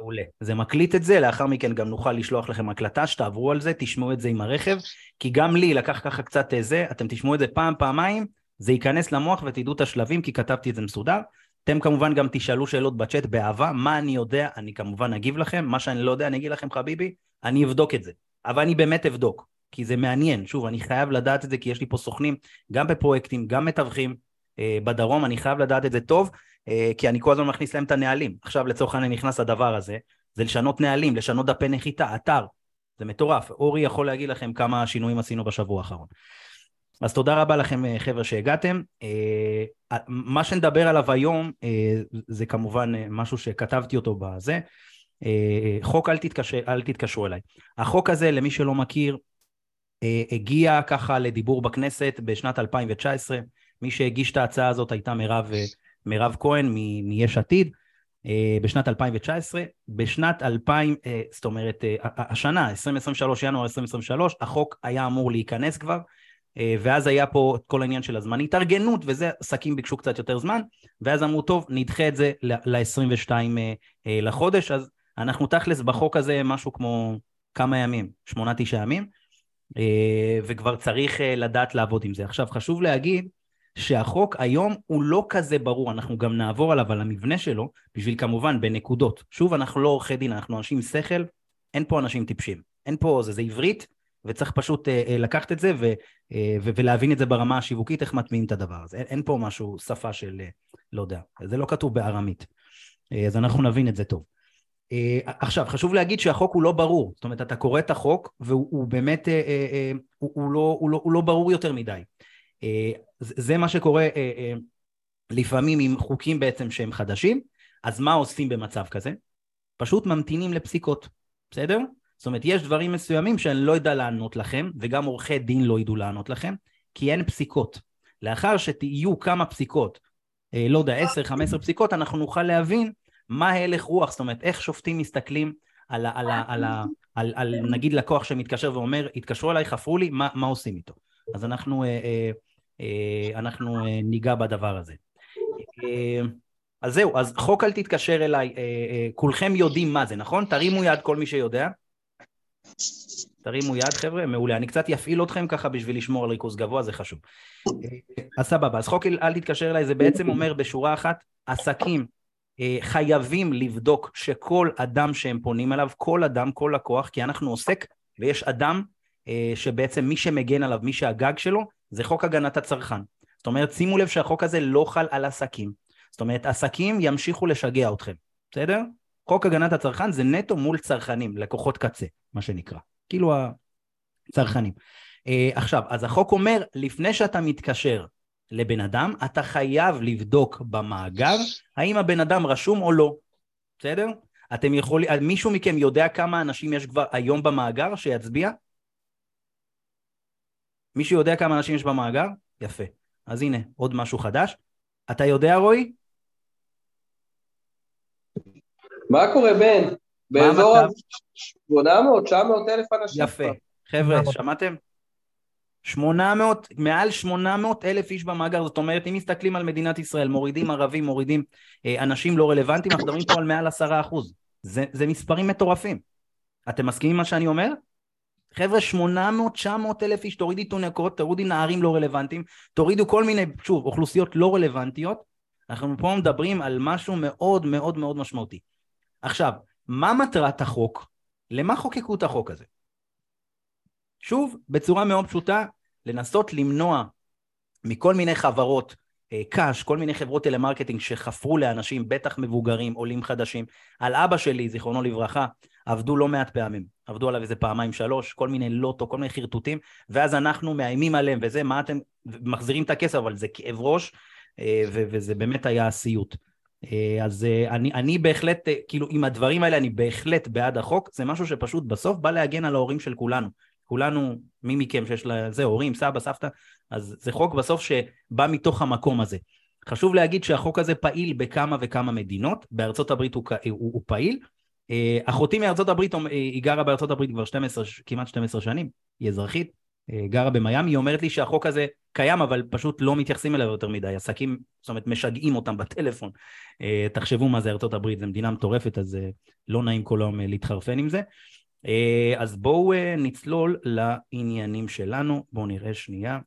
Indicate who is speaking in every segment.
Speaker 1: מעולה. זה מקליט את זה, לאחר מכן גם נוכל לשלוח לכם הקלטה, שתעברו על זה, תשמעו את זה עם הרכב, כי גם לי לקח ככה קצת אה, זה, אתם תשמעו את זה פעם, פעמיים, זה ייכנס למוח ותדעו את השלבים, כי כתבתי את זה מסודר. אתם כמובן גם תשאלו שאלות בצ'אט באהבה, מה אני יודע, אני כמובן אגיב לכם, מה שאני לא יודע אני אגיד לכם חביבי, אני אבדוק את זה. אבל אני באמת אבדוק, כי זה מעניין, שוב, אני חייב לדעת את זה, כי יש לי פה סוכנים, גם בפרויקטים, גם מתווכים אה, בדרום, אני חייב לדעת את זה טוב, כי אני כל הזמן מכניס להם את הנהלים. עכשיו לצורך העניין נכנס הדבר הזה, זה לשנות נהלים, לשנות דפי נחיתה, אתר, זה מטורף. אורי יכול להגיד לכם כמה שינויים עשינו בשבוע האחרון. אז תודה רבה לכם אה, חבר'ה שהגעתם. אה, מה שנדבר עליו היום אה, זה כמובן משהו שכתבתי אותו בזה. חוק אל, תתקשר, אל תתקשרו אליי. החוק הזה למי שלא מכיר הגיע ככה לדיבור בכנסת בשנת 2019. מי שהגיש את ההצעה הזאת הייתה מירב, מירב כהן מיש עתיד בשנת 2019. בשנת 2000, זאת אומרת השנה, 2023, ינואר 2023, החוק היה אמור להיכנס כבר. אה, ואז היה פה את כל העניין של הזמן התארגנות, וזה, עסקים ביקשו קצת יותר זמן, ואז אמרו, טוב, נדחה את זה ל-22 אה, אה, לחודש, אז אנחנו תכלס בחוק הזה משהו כמו כמה ימים, שמונה, תשעה ימים, וכבר צריך לדעת לעבוד עם זה. עכשיו, חשוב להגיד שהחוק היום הוא לא כזה ברור, אנחנו גם נעבור עליו, על המבנה שלו, בשביל כמובן בנקודות. שוב, אנחנו לא עורכי דין, אנחנו אנשים שכל, אין פה אנשים טיפשים. אין פה, זה, זה עברית, וצריך פשוט אה, אה, לקחת את זה ו, אה, ו, ולהבין את זה ברמה השיווקית, איך מטמיעים את הדבר הזה. אין, אין פה משהו, שפה של, לא יודע, זה לא כתוב בארמית. אז אנחנו נבין את זה טוב. עכשיו, חשוב להגיד שהחוק הוא לא ברור, זאת אומרת, אתה קורא את החוק והוא באמת, הוא, הוא, לא, הוא, לא, הוא לא ברור יותר מדי. זה מה שקורה לפעמים עם חוקים בעצם שהם חדשים, אז מה עושים במצב כזה? פשוט ממתינים לפסיקות, בסדר? זאת אומרת, יש דברים מסוימים שאני לא יודע לענות לכם, וגם עורכי דין לא ידעו לענות לכם, כי אין פסיקות. לאחר שתהיו כמה פסיקות, אה, לא יודע, 10-15 פסיקות, אנחנו נוכל להבין מה הלך רוח, זאת אומרת, איך שופטים מסתכלים על, על, על, על, על, על, על נגיד לקוח שמתקשר ואומר, התקשרו אליי, חפרו לי, מה, מה עושים איתו? אז אנחנו, אה, אה, אה, אנחנו אה, ניגע בדבר הזה. אה, אז זהו, אז חוק אל תתקשר אליי, אה, אה, כולכם יודעים מה זה, נכון? תרימו יד כל מי שיודע. תרימו יד חבר'ה, מעולה. אני קצת אפעיל אתכם ככה בשביל לשמור על ריכוז גבוה, זה חשוב. אז סבבה, אז חוק אל תתקשר אליי, זה בעצם אומר בשורה אחת, עסקים אה, חייבים לבדוק שכל אדם שהם פונים אליו, כל אדם, כל לקוח, כי אנחנו עוסק ויש אדם אה, שבעצם מי שמגן עליו, מי שהגג שלו, זה חוק הגנת הצרכן. זאת אומרת, שימו לב שהחוק הזה לא חל על עסקים. זאת אומרת, עסקים ימשיכו לשגע אתכם, בסדר? חוק הגנת הצרכן זה נטו מול צרכנים, לקוחות קצה, מה שנקרא. כאילו הצרכנים. Uh, עכשיו, אז החוק אומר, לפני שאתה מתקשר לבן אדם, אתה חייב לבדוק במאגר האם הבן אדם רשום או לא, בסדר? אתם יכולים, מישהו מכם יודע כמה אנשים יש כבר היום במאגר שיצביע? מישהו יודע כמה אנשים יש במאגר? יפה. אז הנה, עוד משהו חדש. אתה יודע, רועי?
Speaker 2: מה קורה, בן? באזור 800, 900 אלף אנשים.
Speaker 1: יפה. חבר'ה, שמעתם? 800, מעל 800 אלף איש במאגר, זאת אומרת, אם מסתכלים על מדינת ישראל, מורידים ערבים, מורידים אה, אנשים לא רלוונטיים, אנחנו מדברים פה על מעל 10 אחוז. זה, זה מספרים מטורפים. אתם מסכימים מה שאני אומר? חבר'ה, 800, 900 אלף איש, תורידי תונקות, תורידי נערים לא רלוונטיים, תורידו כל מיני, שוב, אוכלוסיות לא רלוונטיות, אנחנו פה מדברים על משהו מאוד מאוד מאוד משמעותי. עכשיו, מה מטרת החוק? למה חוקקו את החוק הזה? שוב, בצורה מאוד פשוטה, לנסות למנוע מכל מיני חברות אה, קאש, כל מיני חברות טלמרקטינג שחפרו לאנשים, בטח מבוגרים, עולים חדשים. על אבא שלי, זיכרונו לברכה, עבדו לא מעט פעמים. עבדו עליו איזה פעמיים שלוש, כל מיני לוטו, כל מיני חרטוטים, ואז אנחנו מאיימים עליהם, וזה, מה אתם, מחזירים את הכסף, אבל זה כאב ראש, אה, וזה באמת היה סיוט. אה, אז אה, אני, אני בהחלט, כאילו עם הדברים האלה אני בהחלט בעד החוק, זה משהו שפשוט בסוף בא להגן על ההורים של כולנו. כולנו, מי מכם שיש לזה הורים, סבא, סבתא, אז זה חוק בסוף שבא מתוך המקום הזה. חשוב להגיד שהחוק הזה פעיל בכמה וכמה מדינות, בארצות הברית הוא, הוא, הוא פעיל. אחותי מארצות הברית, היא גרה בארצות הברית כבר 12, כמעט 12 שנים, היא אזרחית, גרה במיאמי, היא אומרת לי שהחוק הזה קיים, אבל פשוט לא מתייחסים אליו יותר מדי. עסקים, זאת אומרת, משגעים אותם בטלפון. תחשבו מה זה ארצות הברית, זו מדינה מטורפת, אז לא נעים כל היום להתחרפן עם זה. אז בואו נצלול לעניינים שלנו, בואו נראה שנייה.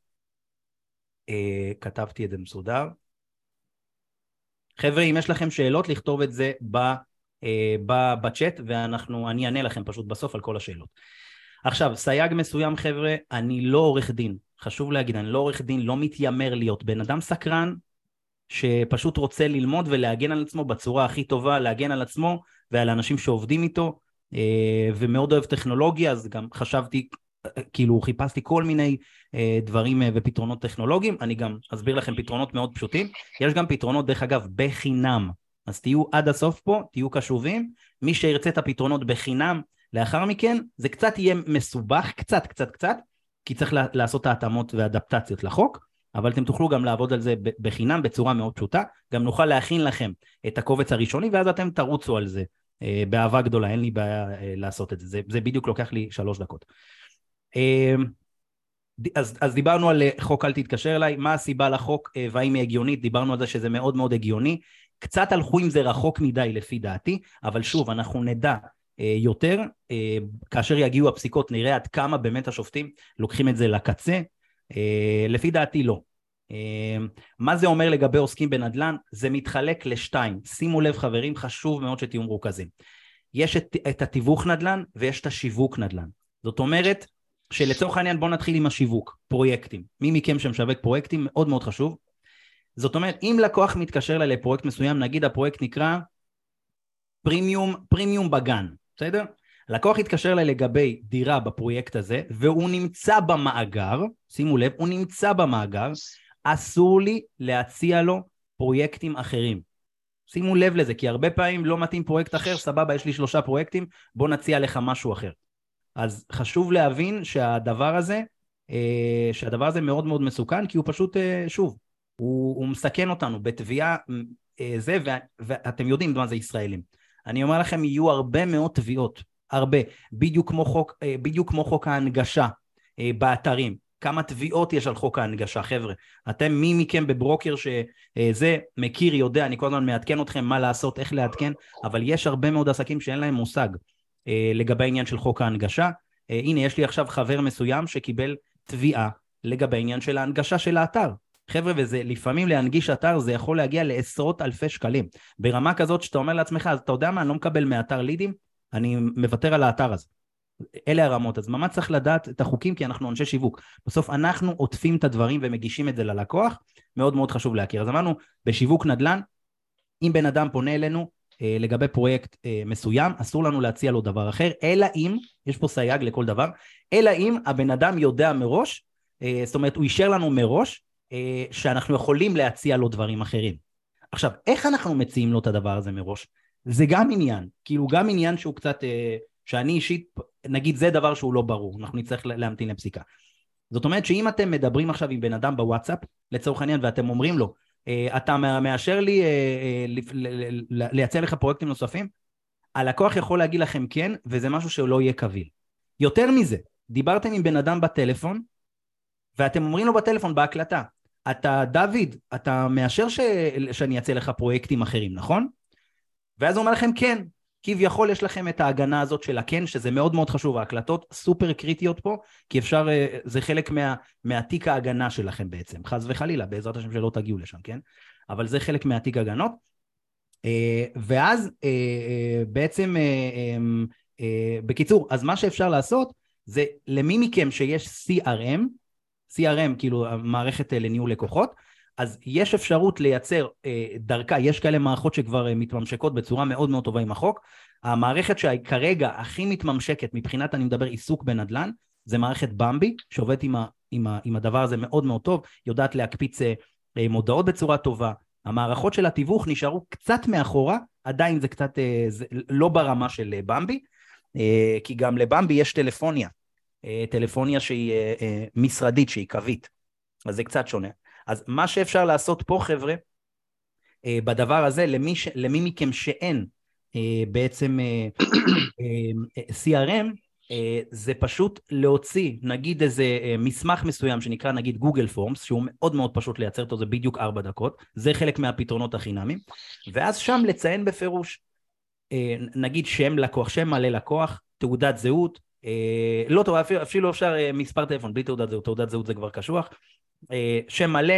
Speaker 1: כתבתי את זה מסודר. חבר'ה, אם יש לכם שאלות, לכתוב את זה בצ'אט, ואנחנו, אני אענה לכם פשוט בסוף על כל השאלות. עכשיו, סייג מסוים, חבר'ה, אני לא עורך דין. חשוב להגיד, אני לא עורך דין, לא מתיימר להיות בן אדם סקרן, שפשוט רוצה ללמוד ולהגן על עצמו בצורה הכי טובה, להגן על עצמו ועל האנשים שעובדים איתו, אה, ומאוד אוהב טכנולוגיה, אז גם חשבתי, כאילו חיפשתי כל מיני אה, דברים אה, ופתרונות טכנולוגיים, אני גם אסביר לכם פתרונות מאוד פשוטים, יש גם פתרונות דרך אגב בחינם, אז תהיו עד הסוף פה, תהיו קשובים, מי שירצה את הפתרונות בחינם לאחר מכן, זה קצת יהיה מסובך, קצת קצת קצת, כי צריך לעשות את ההתאמות והאדפטציות לחוק, אבל אתם תוכלו גם לעבוד על זה בחינם בצורה מאוד פשוטה, גם נוכל להכין לכם את הקובץ הראשוני ואז אתם תרוצו על זה אה, באהבה גדולה, אין לי בעיה אה, לעשות את זה, זה, זה בדיוק לוקח לי שלוש דקות. אה, אז, אז דיברנו על חוק אל תתקשר אליי, מה הסיבה לחוק והאם היא הגיונית, דיברנו על זה שזה מאוד מאוד הגיוני, קצת הלכו עם זה רחוק מדי לפי דעתי, אבל שוב, אנחנו נדע יותר, כאשר יגיעו הפסיקות נראה עד כמה באמת השופטים לוקחים את זה לקצה, לפי דעתי לא. מה זה אומר לגבי עוסקים בנדל"ן? זה מתחלק לשתיים. שימו לב חברים, חשוב מאוד שתהיו מרוכזים. יש את, את התיווך נדל"ן ויש את השיווק נדל"ן. זאת אומרת שלצורך העניין בואו נתחיל עם השיווק, פרויקטים. מי מכם שמשווק פרויקטים מאוד מאוד חשוב. זאת אומרת אם לקוח מתקשר אליי לפרויקט מסוים, נגיד הפרויקט נקרא פרימיום, פרימיום בגן, בסדר? לקוח התקשר אליי לגבי דירה בפרויקט הזה והוא נמצא במאגר, שימו לב, הוא נמצא במאגר אסור לי להציע לו פרויקטים אחרים. שימו לב לזה, כי הרבה פעמים לא מתאים פרויקט אחר, סבבה, יש לי שלושה פרויקטים, בוא נציע לך משהו אחר. אז חשוב להבין שהדבר הזה, אה, שהדבר הזה מאוד מאוד מסוכן, כי הוא פשוט, אה, שוב, הוא, הוא מסכן אותנו בתביעה אה, זה, ואתם יודעים מה זה ישראלים. אני אומר לכם, יהיו הרבה מאוד תביעות, הרבה, בדיוק כמו חוק, בדיוק כמו חוק ההנגשה באתרים. כמה תביעות יש על חוק ההנגשה, חבר'ה. אתם, מי מכם בברוקר שזה מכיר, יודע, אני כל הזמן מעדכן אתכם מה לעשות, איך לעדכן, אבל יש הרבה מאוד עסקים שאין להם מושג אה, לגבי העניין של חוק ההנגשה. אה, הנה, יש לי עכשיו חבר מסוים שקיבל תביעה לגבי העניין של ההנגשה של האתר. חבר'ה, וזה לפעמים להנגיש אתר זה יכול להגיע לעשרות אלפי שקלים. ברמה כזאת שאתה אומר לעצמך, אז אתה יודע מה, אני לא מקבל מאתר לידים, אני מוותר על האתר הזה. אלה הרמות, אז ממש צריך לדעת את החוקים כי אנחנו אנשי שיווק. בסוף אנחנו עוטפים את הדברים ומגישים את זה ללקוח, מאוד מאוד חשוב להכיר. אז אמרנו, בשיווק נדל"ן, אם בן אדם פונה אלינו אה, לגבי פרויקט אה, מסוים, אסור לנו להציע לו דבר אחר, אלא אם, יש פה סייג לכל דבר, אלא אם הבן אדם יודע מראש, אה, זאת אומרת, הוא אישר לנו מראש, שאנחנו יכולים להציע לו דברים אחרים. עכשיו, איך אנחנו מציעים לו את הדבר הזה מראש? זה גם עניין, כאילו גם עניין שהוא קצת... אה, שאני אישית, נגיד זה דבר שהוא לא ברור, אנחנו נצטרך להמתין לפסיקה. זאת אומרת שאם אתם מדברים עכשיו עם בן אדם בוואטסאפ, לצורך העניין, ואתם אומרים לו, אה, אתה מאשר לי אה, אה, לייצר לך פרויקטים נוספים? הלקוח יכול להגיד לכם כן, וזה משהו שלא יהיה קביל. יותר מזה, דיברתם עם בן אדם בטלפון, ואתם אומרים לו בטלפון בהקלטה, אתה דוד, אתה מאשר ש... שאני אעשה לך פרויקטים אחרים, נכון? ואז הוא אומר לכם כן, כביכול יש לכם את ההגנה הזאת של הכן, שזה מאוד מאוד חשוב, ההקלטות סופר קריטיות פה, כי אפשר, אה, זה חלק מה, מהתיק ההגנה שלכם בעצם, חס וחלילה, בעזרת השם שלא תגיעו לשם, כן? אבל זה חלק מהתיק הגנות. אה, ואז אה, בעצם, בקיצור, אז מה שאפשר לעשות זה למי מכם שיש CRM, CRM כאילו המערכת לניהול לקוחות, אז יש אפשרות לייצר אה, דרכה, יש כאלה מערכות שכבר אה, מתממשקות בצורה מאוד מאוד טובה עם החוק. המערכת שכרגע הכי מתממשקת מבחינת, אני מדבר עיסוק בנדל"ן, זה מערכת במבי, שעובדת עם, עם, עם הדבר הזה מאוד מאוד טוב, יודעת להקפיץ אה, אה, מודעות בצורה טובה. המערכות של התיווך נשארו קצת מאחורה, עדיין זה קצת אה, זה לא ברמה של אה, במבי, אה, כי גם לבמבי יש טלפוניה, אה, טלפוניה שהיא אה, אה, משרדית, שהיא קווית, אז זה קצת שונה. אז מה שאפשר לעשות פה חבר'ה, אה, בדבר הזה, למי, ש, למי מכם שאין אה, בעצם אה, CRM, אה, זה פשוט להוציא נגיד איזה אה, מסמך מסוים שנקרא נגיד גוגל פורמס שהוא מאוד מאוד פשוט לייצר אותו זה בדיוק ארבע דקות. זה חלק מהפתרונות החינמים ואז שם לציין בפירוש אה, נגיד שם לקוח שם מלא לקוח תעודת זהות לא טוב אפילו, אפילו אפשר מספר טלפון בלי תעודת זהות תעודת זהות זה כבר קשוח שם מלא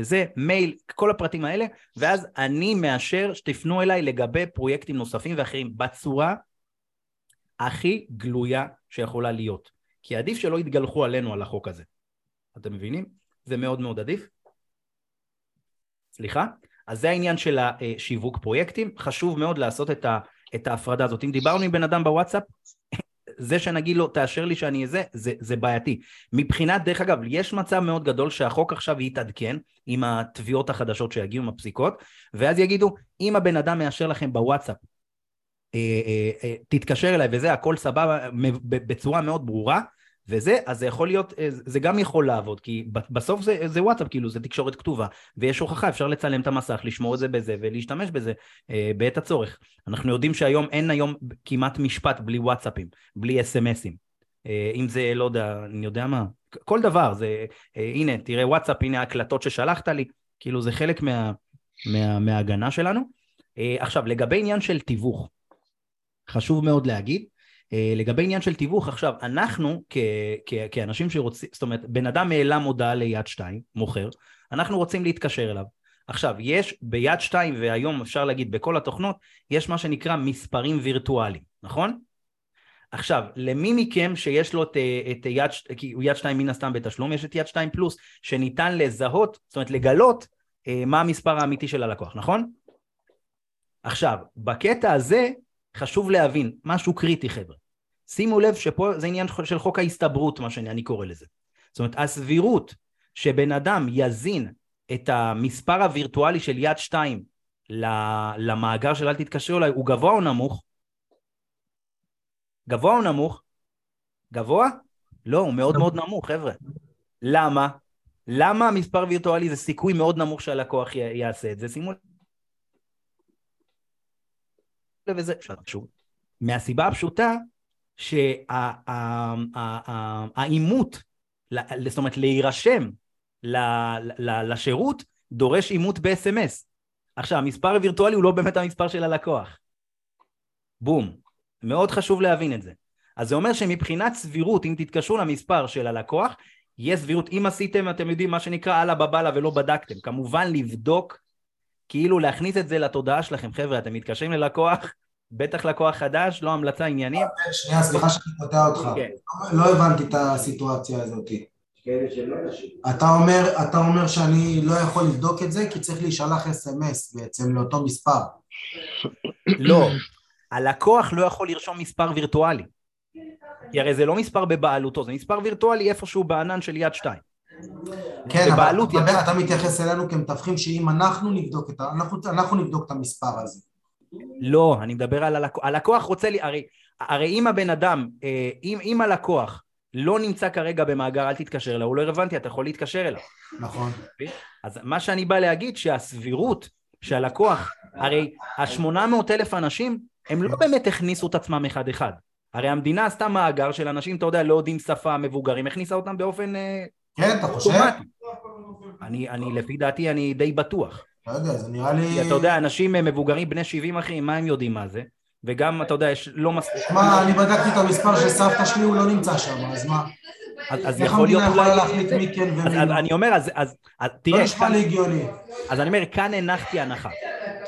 Speaker 1: זה מייל כל הפרטים האלה ואז אני מאשר שתפנו אליי לגבי פרויקטים נוספים ואחרים בצורה הכי גלויה שיכולה להיות. כי עדיף שלא יתגלחו עלינו על החוק הזה. אתם מבינים? זה מאוד מאוד עדיף. סליחה? אז זה העניין של השיווק פרויקטים. חשוב מאוד לעשות את, ה, את ההפרדה הזאת. אם דיברנו עם בן אדם בוואטסאפ, זה שנגיד לו, תאשר לי שאני זה, זה, זה בעייתי. מבחינת, דרך אגב, יש מצב מאוד גדול שהחוק עכשיו יתעדכן עם התביעות החדשות שיגיעו, עם הפסיקות, ואז יגידו, אם הבן אדם מאשר לכם בוואטסאפ אה, אה, אה, תתקשר אליי וזה, הכל סבבה, בצורה מאוד ברורה, וזה, אז זה יכול להיות, זה גם יכול לעבוד, כי בסוף זה, זה וואטסאפ, כאילו, זה תקשורת כתובה, ויש הוכחה, אפשר לצלם את המסך, לשמור את זה בזה ולהשתמש בזה אה, בעת הצורך. אנחנו יודעים שהיום אין היום כמעט משפט בלי וואטסאפים, בלי אס.אם.אסים. אה, אם זה, לא יודע, אני יודע מה, כל דבר, זה, אה, הנה, תראה וואטסאפ, הנה ההקלטות ששלחת לי, כאילו זה חלק מה, מה, מההגנה שלנו. אה, עכשיו, לגבי עניין של תיווך, חשוב מאוד להגיד. אה, לגבי עניין של תיווך, עכשיו, אנחנו כאנשים שרוצים, זאת אומרת, בן אדם העלה מודעה ליד שתיים, מוכר, אנחנו רוצים להתקשר אליו. עכשיו, יש ביד שתיים, והיום אפשר להגיד בכל התוכנות, יש מה שנקרא מספרים וירטואליים, נכון? עכשיו, למי מכם שיש לו את, את יד, כי הוא יד שתיים מן הסתם בתשלום, יש את יד שתיים פלוס, שניתן לזהות, זאת אומרת לגלות אה, מה המספר האמיתי של הלקוח, נכון? עכשיו, בקטע הזה, חשוב להבין, משהו קריטי חבר'ה. שימו לב שפה זה עניין של חוק ההסתברות, מה שאני קורא לזה. זאת אומרת, הסבירות שבן אדם יזין את המספר הווירטואלי של יד שתיים למאגר של אל תתקשרו אליי, הוא גבוה או נמוך? גבוה או נמוך? גבוה? לא, הוא מאוד מאוד נמוך, חבר'ה. למה? למה המספר וירטואלי זה סיכוי מאוד נמוך שהלקוח יעשה את זה? שימו וזה שוב. מהסיבה הפשוטה שהאימות, זאת אומרת להירשם לשירות דורש אימות ב-SMS. עכשיו, המספר הווירטואלי הוא לא באמת המספר של הלקוח. בום. מאוד חשוב להבין את זה. אז זה אומר שמבחינת סבירות, אם תתקשרו למספר של הלקוח, יש סבירות. אם עשיתם, אתם יודעים, מה שנקרא אללה בבאללה ולא בדקתם. כמובן לבדוק כאילו להכניס את זה לתודעה שלכם, חבר'ה, אתם מתקשרים ללקוח, בטח לקוח חדש, לא המלצה עניינים.
Speaker 3: שנייה, סליחה שאני קוטע אותך. כן. לא הבנתי את הסיטואציה הזאת. אתה אומר, אתה אומר שאני לא יכול לבדוק את זה כי צריך להישלח אס.אם.אס בעצם לאותו מספר.
Speaker 1: לא, הלקוח לא יכול לרשום מספר וירטואלי. כי הרי זה לא מספר בבעלותו, זה מספר וירטואלי איפשהו בענן של יד שתיים.
Speaker 3: כן, אבל אתה. אתה מתייחס אלינו כמתווכים שאם אנחנו נבדוק את, אנחנו, אנחנו נבדוק את המספר הזה.
Speaker 1: לא, אני מדבר על הלקוח, הלקוח רוצה לי, הרי, הרי אם הבן אדם, אה, אם, אם הלקוח לא נמצא כרגע במאגר, אל תתקשר אליו, הוא לא רלוונטי, אתה יכול להתקשר אליו.
Speaker 3: נכון.
Speaker 1: אז מה שאני בא להגיד, שהסבירות שהלקוח, הרי ה-800 אלף אנשים, הם לא באמת הכניסו את עצמם אחד-אחד. הרי המדינה עשתה מאגר של אנשים, אתה יודע, לא יודעים שפה, מבוגרים, הכניסה אותם באופן... אה,
Speaker 3: כן, אתה חושב?
Speaker 1: אני, אני, לפי דעתי, אני די בטוח.
Speaker 3: לא יודע, זה נראה לי...
Speaker 1: אתה יודע, אנשים מבוגרים בני 70 אחי, מה הם יודעים מה זה? וגם, אתה יודע, יש לא מספיק...
Speaker 3: מה, אני בדקתי את המספר של סבתא שלי, הוא לא נמצא שם, אז מה?
Speaker 1: אז יכול להיות
Speaker 3: אולי... איך המדינה יכולה להחליט מי כן ומי
Speaker 1: לא? אני אומר, אז תראה...
Speaker 3: לא נשמע לי הגיוני.
Speaker 1: אז אני אומר, כאן הנחתי הנחה.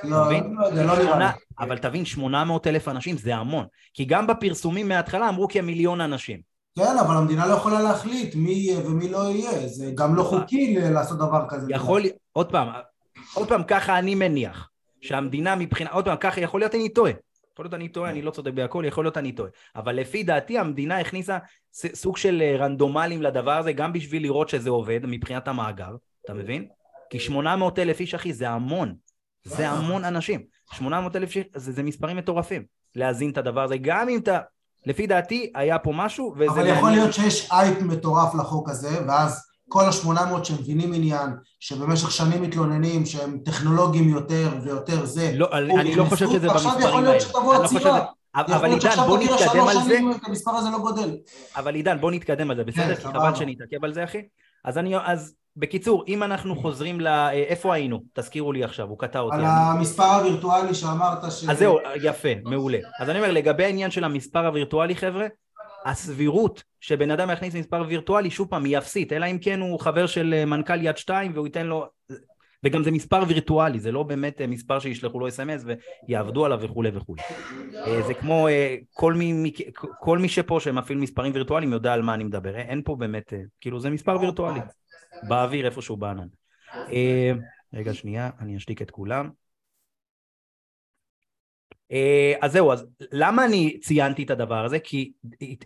Speaker 3: לא, לא, לא נראה לי.
Speaker 1: אבל תבין, 800 אלף אנשים זה המון. כי גם בפרסומים מההתחלה אמרו כמיליון אנשים.
Speaker 3: כן, אבל המדינה לא יכולה להחליט מי יהיה ומי לא יהיה. זה גם לא חוקי לעשות דבר כזה.
Speaker 1: יכול, עוד פעם, עוד פעם, ככה אני מניח, שהמדינה מבחינה, עוד פעם, ככה יכול להיות אני טועה. יכול להיות אני טועה, אני לא צודק בהכל, יכול להיות אני טועה. אבל לפי דעתי המדינה הכניסה סוג של אה, רנדומלים לדבר הזה, גם בשביל לראות שזה עובד מבחינת המאגר, אתה מבין? כי 800 אלף איש, אחי, זה המון. זה המון אנשים. 800 אלף איש, זה, זה מספרים מטורפים. להזין את הדבר הזה, גם אם אתה... לפי דעתי, היה פה משהו,
Speaker 3: וזה... אבל יכול להיות שיש אייפ מטורף לחוק הזה, ואז כל השמונה מאות שמבינים עניין, שבמשך שנים מתלוננים שהם טכנולוגיים יותר ויותר זה.
Speaker 1: לא, אני לא חושב שזה במספרים האלה. ועכשיו יכול להיות
Speaker 3: שתבוא עצירה.
Speaker 1: אבל עידן, בוא נתקדם על זה.
Speaker 3: המספר הזה לא גודל.
Speaker 1: אבל עידן, בוא נתקדם על זה, בסדר? כי חבל שנתעכב על זה, אחי. אז אני, אז בקיצור, אם אנחנו חוזרים ל... איפה היינו? תזכירו לי עכשיו, הוא קטע אותי.
Speaker 3: על המספר הווירטואלי שאמרת ש...
Speaker 1: אז זהו, יפה, מעולה. אז אני אומר, לגבי העניין של המספר הווירטואלי, חבר'ה, הסבירות שבן אדם יכניס מספר וירטואלי, שוב פעם, היא אפסית, אלא אם כן הוא חבר של אה, מנכ"ל יד שתיים והוא ייתן לו... וגם זה מספר וירטואלי, זה לא באמת אה, מספר שישלחו לו אס.אם.אס ויעבדו עליו וכולי וכולי. אה, זה כמו כל מי, כל מי שפה שמפעיל מספרים וירטואליים יודע על מה אני מדבר, אין פה באמת, כאילו זה מספר וירטואלי, באוויר איפשהו בענן. רגע שנייה, אני אשתיק את כולם. אה, אז זהו, אז למה אני ציינתי את הדבר הזה? כי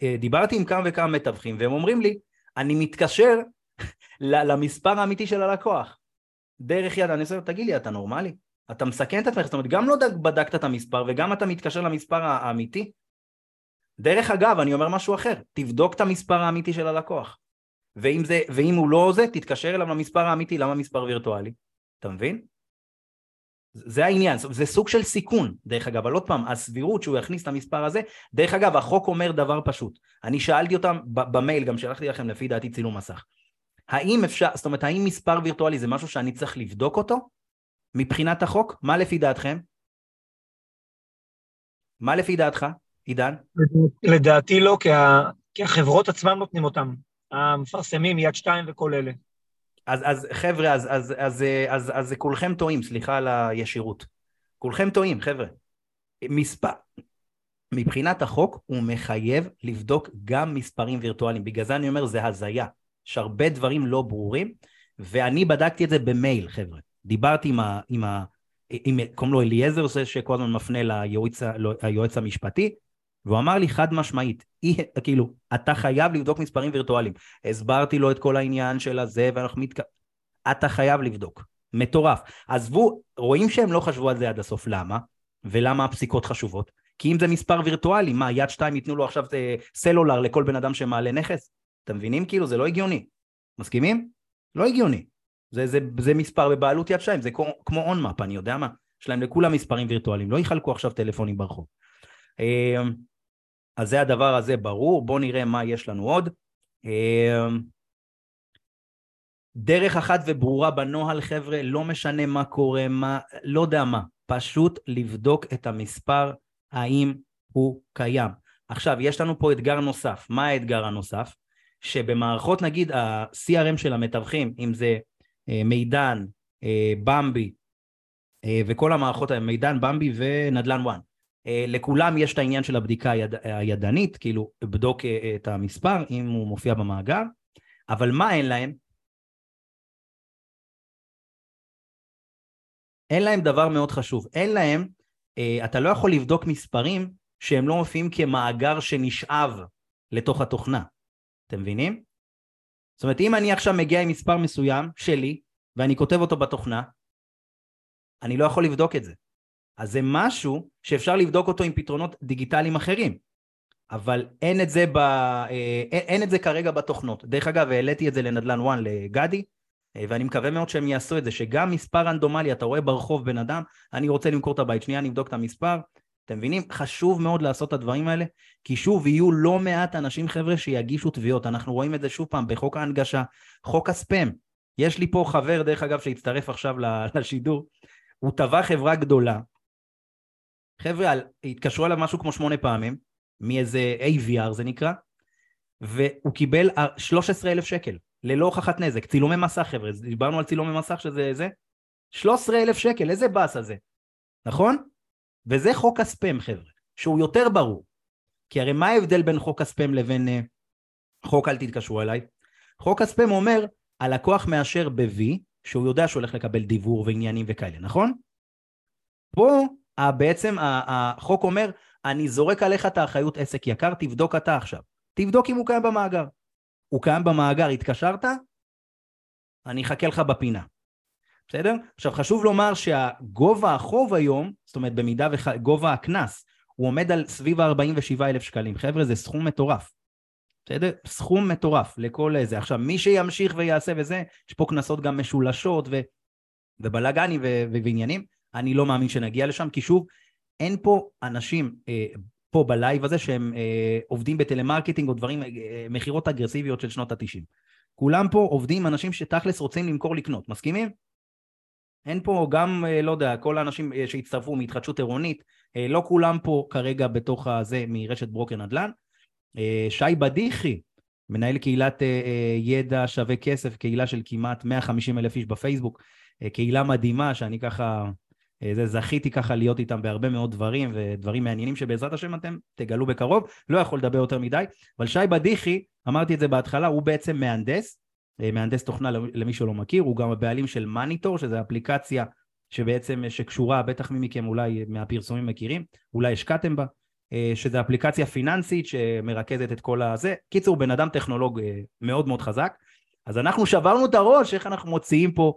Speaker 1: אה, דיברתי עם כמה וכמה מתווכים והם אומרים לי, אני מתקשר למספר האמיתי של הלקוח. דרך יד, אני עושה, תגיד לי, אתה נורמלי? אתה מסכן את עצמך, זאת אומרת, גם לא בדקת את המספר וגם אתה מתקשר למספר האמיתי. דרך אגב, אני אומר משהו אחר, תבדוק את המספר האמיתי של הלקוח. ואם, זה, ואם הוא לא זה, תתקשר אליו למספר האמיתי, למה מספר וירטואלי? אתה מבין? זה העניין, זה סוג של סיכון, דרך אגב, אבל עוד פעם, הסבירות שהוא יכניס את המספר הזה, דרך אגב, החוק אומר דבר פשוט, אני שאלתי אותם במייל, גם שלחתי לכם לפי דעתי צילום מסך, האם אפשר, זאת אומרת, האם מספר וירטואלי זה משהו שאני צריך לבדוק אותו מבחינת החוק? מה לפי דעתכם? מה לפי דעתך, עידן?
Speaker 4: לדעתי לא, כי, החברות עצמן נותנים אותם, המפרסמים, יד שתיים וכל אלה.
Speaker 1: אז, אז חבר'ה, אז, אז, אז, אז, אז, אז כולכם טועים, סליחה על הישירות. כולכם טועים, חבר'ה. מספר, מבחינת החוק הוא מחייב לבדוק גם מספרים וירטואליים. בגלל זה אני אומר, זה הזיה. יש הרבה דברים לא ברורים, ואני בדקתי את זה במייל, חבר'ה. דיברתי עם ה... עם ה עם, קוראים לו אליעזר, שכל הזמן מפנה ליועץ, ליועץ המשפטי, והוא אמר לי חד משמעית, אי, כאילו, אתה חייב לבדוק מספרים וירטואליים. הסברתי לו את כל העניין של הזה, ואנחנו מתק... אתה חייב לבדוק. מטורף. עזבו, רואים שהם לא חשבו על זה עד הסוף, למה? ולמה הפסיקות חשובות? כי אם זה מספר וירטואלי, מה, יד שתיים ייתנו לו עכשיו אה, סלולר לכל בן אדם שמעלה נכס? אתם מבינים? כאילו, זה לא הגיוני. מסכימים? לא הגיוני. זה, זה, זה מספר בבעלות יד שתיים, זה כמו, אונמאפ, אני יודע מה. יש להם לכולם מספרים וירטואליים, לא יחלקו עכשיו טלפונים ברחוב. אה, אז זה הדבר הזה ברור, בואו נראה מה יש לנו עוד. אמ, דרך אחת וברורה בנוהל חבר'ה, לא משנה מה קורה, מה, לא יודע מה, פשוט לבדוק את המספר האם הוא קיים. עכשיו, יש לנו פה אתגר נוסף, מה האתגר הנוסף? שבמערכות נגיד ה-CRM של המתווכים, אם זה אה, מידן, אה, במבי אה, וכל המערכות, מידן, במבי ונדל"ן וואן, אה, לכולם יש את העניין של הבדיקה היד, הידנית, כאילו בדוק אה, את המספר אם הוא מופיע במאגר, אבל מה אין להם? אין להם דבר מאוד חשוב, אין להם, אה, אתה לא יכול לבדוק מספרים שהם לא מופיעים כמאגר שנשאב לתוך התוכנה, אתם מבינים? זאת אומרת אם אני עכשיו מגיע עם מספר מסוים שלי ואני כותב אותו בתוכנה, אני לא יכול לבדוק את זה. אז זה משהו שאפשר לבדוק אותו עם פתרונות דיגיטליים אחרים. אבל אין את זה, ב, אה, אין, אין את זה כרגע בתוכנות. דרך אגב, העליתי את זה לנדל"ן 1 לגדי, אה, ואני מקווה מאוד שהם יעשו את זה, שגם מספר רנדומלי, אתה רואה ברחוב בן אדם, אני רוצה למכור את הבית, שנייה נבדוק את המספר, אתם מבינים? חשוב מאוד לעשות את הדברים האלה, כי שוב, יהיו לא מעט אנשים, חבר'ה, שיגישו תביעות. אנחנו רואים את זה שוב פעם בחוק ההנגשה, חוק הספאם. יש לי פה חבר, דרך אגב, שהצטרף עכשיו לשידור, הוא תבע חברה גדולה, חבר'ה, התקשרו אליו משהו כמו שמונה פעמים, מאיזה AVR זה נקרא, והוא קיבל 13 אלף שקל, ללא הוכחת נזק, צילומי מסך חבר'ה, דיברנו על צילומי מסך שזה זה, 13 אלף שקל, איזה באס הזה, נכון? וזה חוק הספאם חבר'ה, שהוא יותר ברור, כי הרי מה ההבדל בין חוק הספאם לבין uh, חוק אל תתקשרו אליי? חוק הספאם אומר, הלקוח מאשר ב-V, שהוא יודע שהוא הולך לקבל דיוור ועניינים וכאלה, נכון? פה בעצם החוק אומר, אני זורק עליך את האחריות עסק יקר, תבדוק אתה עכשיו. תבדוק אם הוא קיים במאגר. הוא קיים במאגר, התקשרת? אני אחכה לך בפינה. בסדר? עכשיו חשוב לומר שהגובה החוב היום, זאת אומרת במידה וגובה הקנס, הוא עומד על סביב ה-47 אלף שקלים. חבר'ה, זה סכום מטורף. בסדר? סכום מטורף לכל זה. עכשיו, מי שימשיך ויעשה וזה, יש פה קנסות גם משולשות ו... ובלאגנים ו... ועניינים. אני לא מאמין שנגיע לשם, כי שוב, אין פה אנשים, אה, פה בלייב הזה שהם אה, עובדים בטלמרקטינג או דברים, אה, מכירות אגרסיביות של שנות התשעים. כולם פה עובדים אנשים שתכלס רוצים למכור לקנות, מסכימים? אין פה גם, אה, לא יודע, כל האנשים אה, שהצטרפו מהתחדשות עירונית, אה, לא כולם פה כרגע בתוך הזה מרשת ברוקר נדל"ן. שי בדיחי, מנהל קהילת ידע שווה כסף, קהילה של כמעט 150 אלף איש בפייסבוק, קהילה מדהימה שאני ככה, זה, זכיתי ככה להיות איתם בהרבה מאוד דברים ודברים מעניינים שבעזרת השם אתם תגלו בקרוב, לא יכול לדבר יותר מדי, אבל שי בדיחי, אמרתי את זה בהתחלה, הוא בעצם מהנדס, אה, מהנדס תוכנה למי שלא מכיר, הוא גם הבעלים של מניטור, שזו אפליקציה שבעצם, שקשורה, בטח מי מכם אולי מהפרסומים מכירים, אולי השקעתם בה, אה, שזו אפליקציה פיננסית שמרכזת את כל הזה. קיצור, בן אדם טכנולוג אה, מאוד מאוד חזק. אז אנחנו שברנו את הראש איך אנחנו מוציאים פה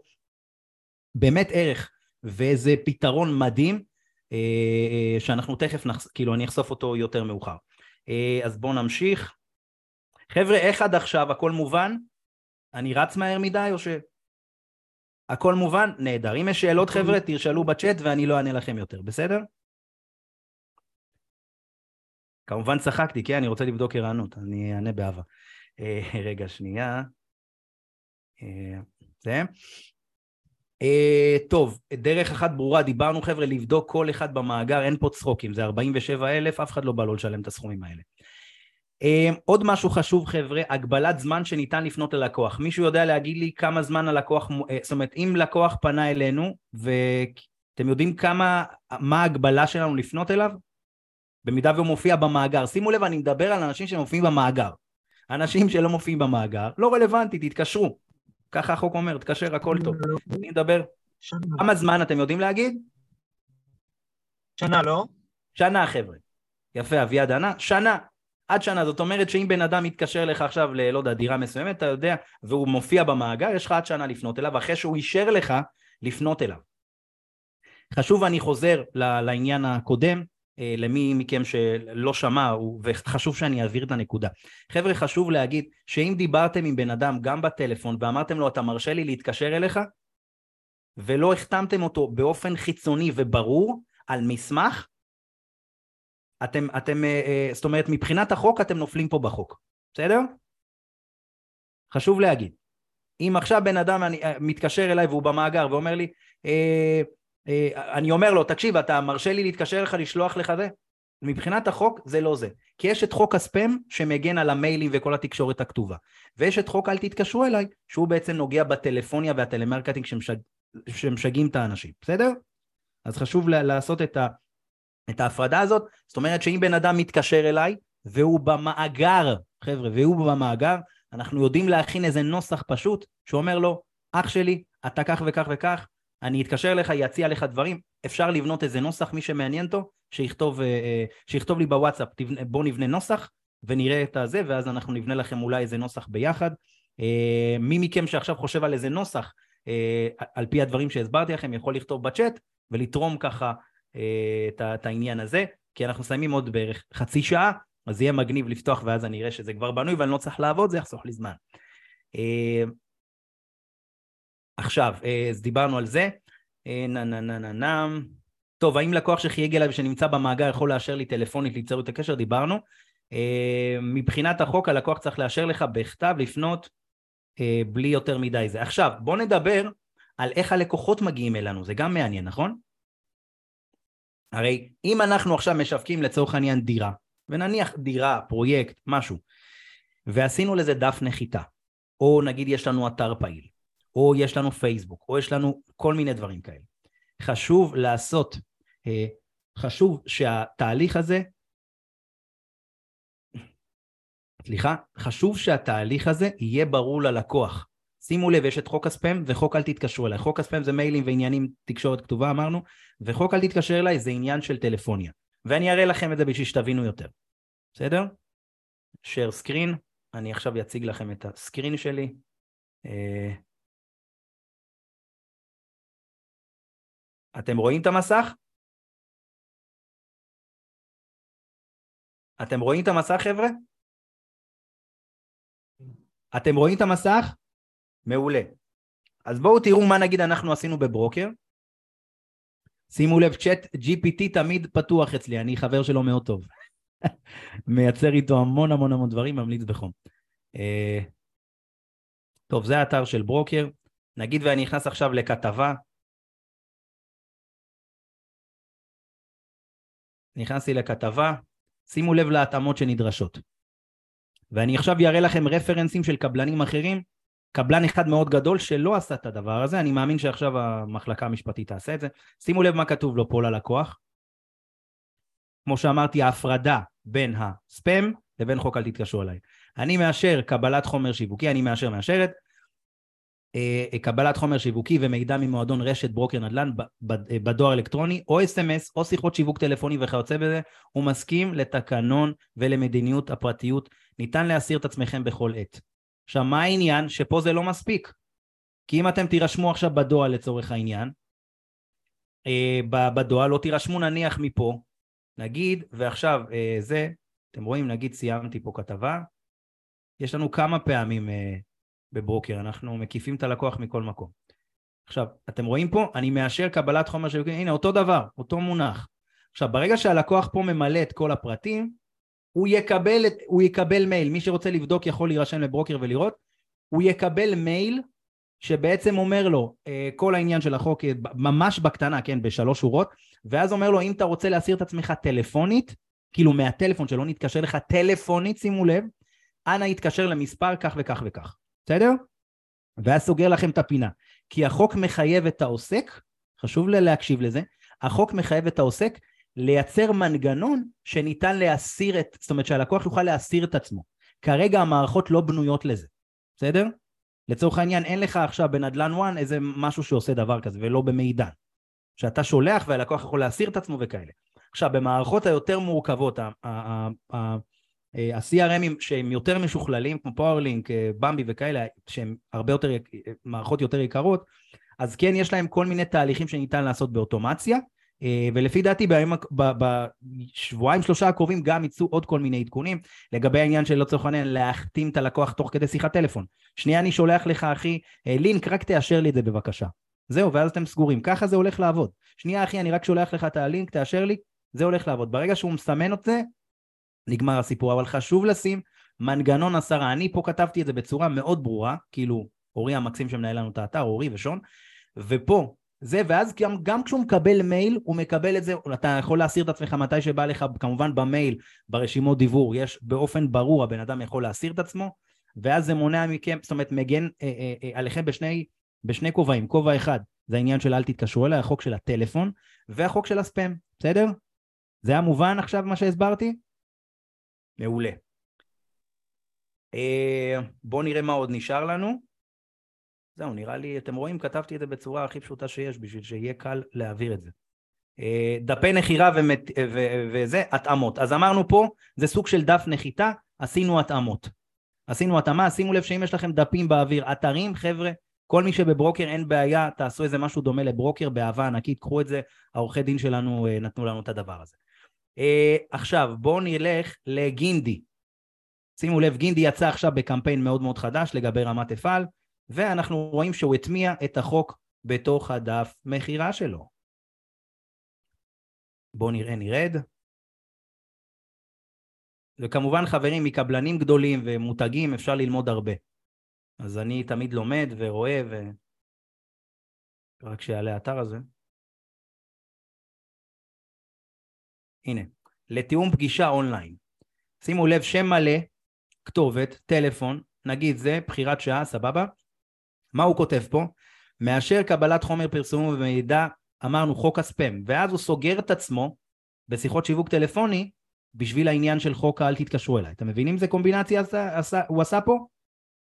Speaker 1: באמת ערך ואיזה פתרון מדהים שאנחנו תכף, נחש... כאילו אני אחשוף אותו יותר מאוחר. אז בואו נמשיך. חבר'ה, איך עד עכשיו הכל מובן? אני רץ מהר מדי או ש... הכל מובן? נהדר. אם יש שאלות חבר'ה, תרשלו בצ'אט ואני לא אענה לכם יותר, בסדר? כמובן צחקתי, כן? אני רוצה לבדוק ערנות, אני אענה באהבה. אה, רגע, שנייה. אה, זה. אה, טוב, דרך אחת ברורה, דיברנו חבר'ה לבדוק כל אחד במאגר, אין פה צחוקים, זה 47 אלף, אף אחד לא בא לו לשלם את הסכומים האלה. אמ, עוד משהו חשוב חבר'ה, הגבלת זמן שניתן לפנות ללקוח. מישהו יודע להגיד לי כמה זמן הלקוח, אה, זאת אומרת אם לקוח פנה אלינו ואתם יודעים כמה, מה ההגבלה שלנו לפנות אליו? במידה והוא מופיע במאגר. שימו לב, אני מדבר על אנשים שמופיעים במאגר. אנשים שלא מופיעים במאגר, לא רלוונטי, תתקשרו. ככה החוק אומר, תקשר, הכל טוב. אני מדבר. כמה זמן אתם יודעים להגיד?
Speaker 4: שנה, לא?
Speaker 1: שנה, חבר'ה. יפה, אביעד ענה, שנה. עד שנה, זאת אומרת שאם בן אדם מתקשר לך עכשיו ל... לא יודע, דירה מסוימת, אתה יודע, והוא מופיע במאגר, יש לך עד שנה לפנות אליו, אחרי שהוא אישר לך לפנות אליו. חשוב, אני חוזר לעניין הקודם, למי מכם שלא שמע, וחשוב שאני אעביר את הנקודה. חבר'ה, חשוב להגיד שאם דיברתם עם בן אדם גם בטלפון ואמרתם לו, אתה מרשה לי להתקשר אליך, ולא החתמתם אותו באופן חיצוני וברור על מסמך, אתם, אתם, אה, אה, זאת אומרת, מבחינת החוק אתם נופלים פה בחוק, בסדר? חשוב להגיד. אם עכשיו בן אדם אני, אה, מתקשר אליי והוא במאגר ואומר לי, אה, אה, אני אומר לו, תקשיב, אתה מרשה לי להתקשר לך, לשלוח לך זה? מבחינת החוק זה לא זה. כי יש את חוק הספאם שמגן על המיילים וכל התקשורת הכתובה. ויש את חוק אל תתקשרו אליי, שהוא בעצם נוגע בטלפוניה והטלמרקטינג שמשג... שמשגעים את האנשים, בסדר? אז חשוב לעשות את ה... את ההפרדה הזאת, זאת אומרת שאם בן אדם מתקשר אליי והוא במאגר, חבר'ה, והוא במאגר, אנחנו יודעים להכין איזה נוסח פשוט שאומר לו, אח שלי, אתה כך וכך וכך, אני אתקשר אליך, יציע לך דברים, אפשר לבנות איזה נוסח, מי שמעניין אותו, שיכתוב, אה, אה, שיכתוב לי בוואטסאפ, בוא נבנה נוסח ונראה את הזה, ואז אנחנו נבנה לכם אולי איזה נוסח ביחד. אה, מי מכם שעכשיו חושב על איזה נוסח, על פי הדברים שהסברתי לכם, יכול לכתוב בצ'אט ולתרום ככה את העניין הזה, כי אנחנו מסיימים עוד בערך חצי שעה, אז יהיה מגניב לפתוח ואז אני אראה שזה כבר בנוי ואני לא צריך לעבוד, זה יחסוך לי זמן. אה, עכשיו, אה, אז דיברנו על זה. נה נה נה נה נה. טוב, האם לקוח שחייג אליי ושנמצא במאגר יכול לאשר לי טלפונית ליצור את הקשר? דיברנו. מבחינת החוק הלקוח צריך לאשר לך בכתב לפנות בלי יותר מדי זה. עכשיו, בוא נדבר על איך הלקוחות מגיעים אלינו, זה גם מעניין, נכון? הרי אם אנחנו עכשיו משווקים לצורך העניין דירה, ונניח דירה, פרויקט, משהו, ועשינו לזה דף נחיתה, או נגיד יש לנו אתר פעיל, או יש לנו פייסבוק, או יש לנו כל מיני דברים כאלה. חשוב לעשות, אה, חשוב שהתהליך הזה, סליחה, חשוב שהתהליך הזה יהיה ברור ללקוח. שימו לב, יש את חוק הספאם וחוק אל תתקשרו אליי. חוק הספאם זה מיילים ועניינים, תקשורת כתובה אמרנו, וחוק אל תתקשר אליי זה עניין של טלפוניה. ואני אראה לכם את זה בשביל שתבינו יותר. בסדר? share screen, אני עכשיו אציג לכם את הסקרין שלי. אתם רואים את המסך? אתם רואים את המסך חבר'ה? אתם רואים את המסך? מעולה. אז בואו תראו מה נגיד אנחנו עשינו בברוקר. שימו לב, צ'אט GPT תמיד פתוח אצלי, אני חבר שלו מאוד טוב. מייצר איתו המון המון המון דברים, ממליץ בחום. אה, טוב, זה האתר של ברוקר. נגיד ואני נכנס עכשיו לכתבה, נכנסתי לכתבה, שימו לב להתאמות שנדרשות. ואני עכשיו אראה לכם רפרנסים של קבלנים אחרים, קבלן אחד מאוד גדול שלא עשה את הדבר הזה, אני מאמין שעכשיו המחלקה המשפטית תעשה את זה. שימו לב מה כתוב לו פה ללקוח. כמו שאמרתי, ההפרדה בין הספאם לבין חוק אל תתקשרו אליי. אני מאשר קבלת חומר שיווקי, אני מאשר מאשרת, קבלת חומר שיווקי ומידע ממועדון רשת ברוקר נדל"ן בדואר אלקטרוני או אס.אם.אס או שיחות שיווק טלפוני וכיוצא בזה, הוא מסכים לתקנון ולמדיניות הפרטיות. ניתן להסיר את עצמכם בכל עת. עכשיו, מה העניין? שפה זה לא מספיק. כי אם אתם תירשמו עכשיו בדואר לצורך העניין, אה, בדואר לא תירשמו נניח מפה, נגיד, ועכשיו אה, זה, אתם רואים, נגיד סיימתי פה כתבה, יש לנו כמה פעמים אה, בברוקר, אנחנו מקיפים את הלקוח מכל מקום. עכשיו, אתם רואים פה, אני מאשר קבלת חומר של... הנה, אותו דבר, אותו מונח. עכשיו, ברגע שהלקוח פה ממלא את כל הפרטים, הוא יקבל, הוא יקבל מייל, מי שרוצה לבדוק יכול להירשם לברוקר ולראות, הוא יקבל מייל שבעצם אומר לו אה, כל העניין של החוק ממש בקטנה, כן, בשלוש שורות, ואז אומר לו אם אתה רוצה להסיר את עצמך טלפונית, כאילו מהטלפון שלא נתקשר לך טלפונית, שימו לב, אנא יתקשר למספר כך וכך וכך, בסדר? ואז סוגר לכם את הפינה. כי החוק מחייב את העוסק, חשוב להקשיב לזה, החוק מחייב את העוסק לייצר מנגנון שניתן להסיר את, זאת אומרת שהלקוח יוכל להסיר את עצמו. כרגע המערכות לא בנויות לזה, בסדר? לצורך העניין אין לך עכשיו בנדל"ן 1 איזה משהו שעושה דבר כזה ולא במידע. שאתה שולח והלקוח יכול להסיר את עצמו וכאלה. עכשיו במערכות היותר מורכבות, ה-CRMים שהם יותר משוכללים כמו פאורלינק, במבי וכאלה שהם הרבה יותר, מערכות יותר יקרות אז כן יש להם כל מיני תהליכים שניתן לעשות באוטומציה אה, ולפי דעתי בשבועיים שלושה הקרובים גם יצאו עוד כל מיני עדכונים לגבי העניין של צריך לעניין להחתים את הלקוח תוך כדי שיחת טלפון. שנייה אני שולח לך אחי אה, לינק רק תאשר לי את זה בבקשה. זהו ואז אתם סגורים ככה זה הולך לעבוד. שנייה אחי אני רק שולח לך את הלינק תאשר לי זה הולך לעבוד. ברגע שהוא מסמן את זה נגמר הסיפור אבל חשוב לשים מנגנון הסרה אני פה כתבתי את זה בצורה מאוד ברורה כאילו אורי המקסים שמנהל לנו את האתר אורי ושון ופה זה, ואז גם, גם כשהוא מקבל מייל, הוא מקבל את זה, אתה יכול להסיר את עצמך מתי שבא לך, כמובן במייל, ברשימות דיוור, יש באופן ברור, הבן אדם יכול להסיר את עצמו, ואז זה מונע מכם, זאת אומרת, מגן אה, אה, אה, עליכם בשני, בשני כובעים, כובע אחד, זה העניין של אל תתקשרו אליי, החוק של הטלפון, והחוק של הספאם, בסדר? זה היה מובן עכשיו מה שהסברתי? מעולה. אה, בואו נראה מה עוד נשאר לנו. זהו, נראה לי, אתם רואים, כתבתי את זה בצורה הכי פשוטה שיש, בשביל שיהיה קל להעביר את זה. אה, דפי נחירה ומת, ו, וזה, התאמות. אז אמרנו פה, זה סוג של דף נחיתה, עשינו התאמות. עשינו התאמה, שימו לב שאם יש לכם דפים באוויר, אתרים, חבר'ה, כל מי שבברוקר אין בעיה, תעשו איזה משהו דומה לברוקר באהבה ענקית, קחו את זה, העורכי דין שלנו אה, נתנו לנו את הדבר הזה. אה, עכשיו, בואו נלך לגינדי. שימו לב, גינדי יצא עכשיו בקמפיין מאוד מאוד חדש לגבי רמת אפעל. ואנחנו רואים שהוא הטמיע את החוק בתוך הדף מכירה שלו. בואו נראה, נרד. וכמובן חברים מקבלנים גדולים ומותגים אפשר ללמוד הרבה. אז אני תמיד לומד ורואה ו... רק שיעלה האתר הזה. הנה, לתיאום פגישה אונליין. שימו לב, שם מלא, כתובת, טלפון, נגיד זה, בחירת שעה, סבבה? מה הוא כותב פה? מאשר קבלת חומר פרסום ומידע, אמרנו חוק הספאם, ואז הוא סוגר את עצמו בשיחות שיווק טלפוני בשביל העניין של חוק האל תתקשרו אליי. אתם מבינים איזה קומבינציה עשה, עשה, הוא עשה פה?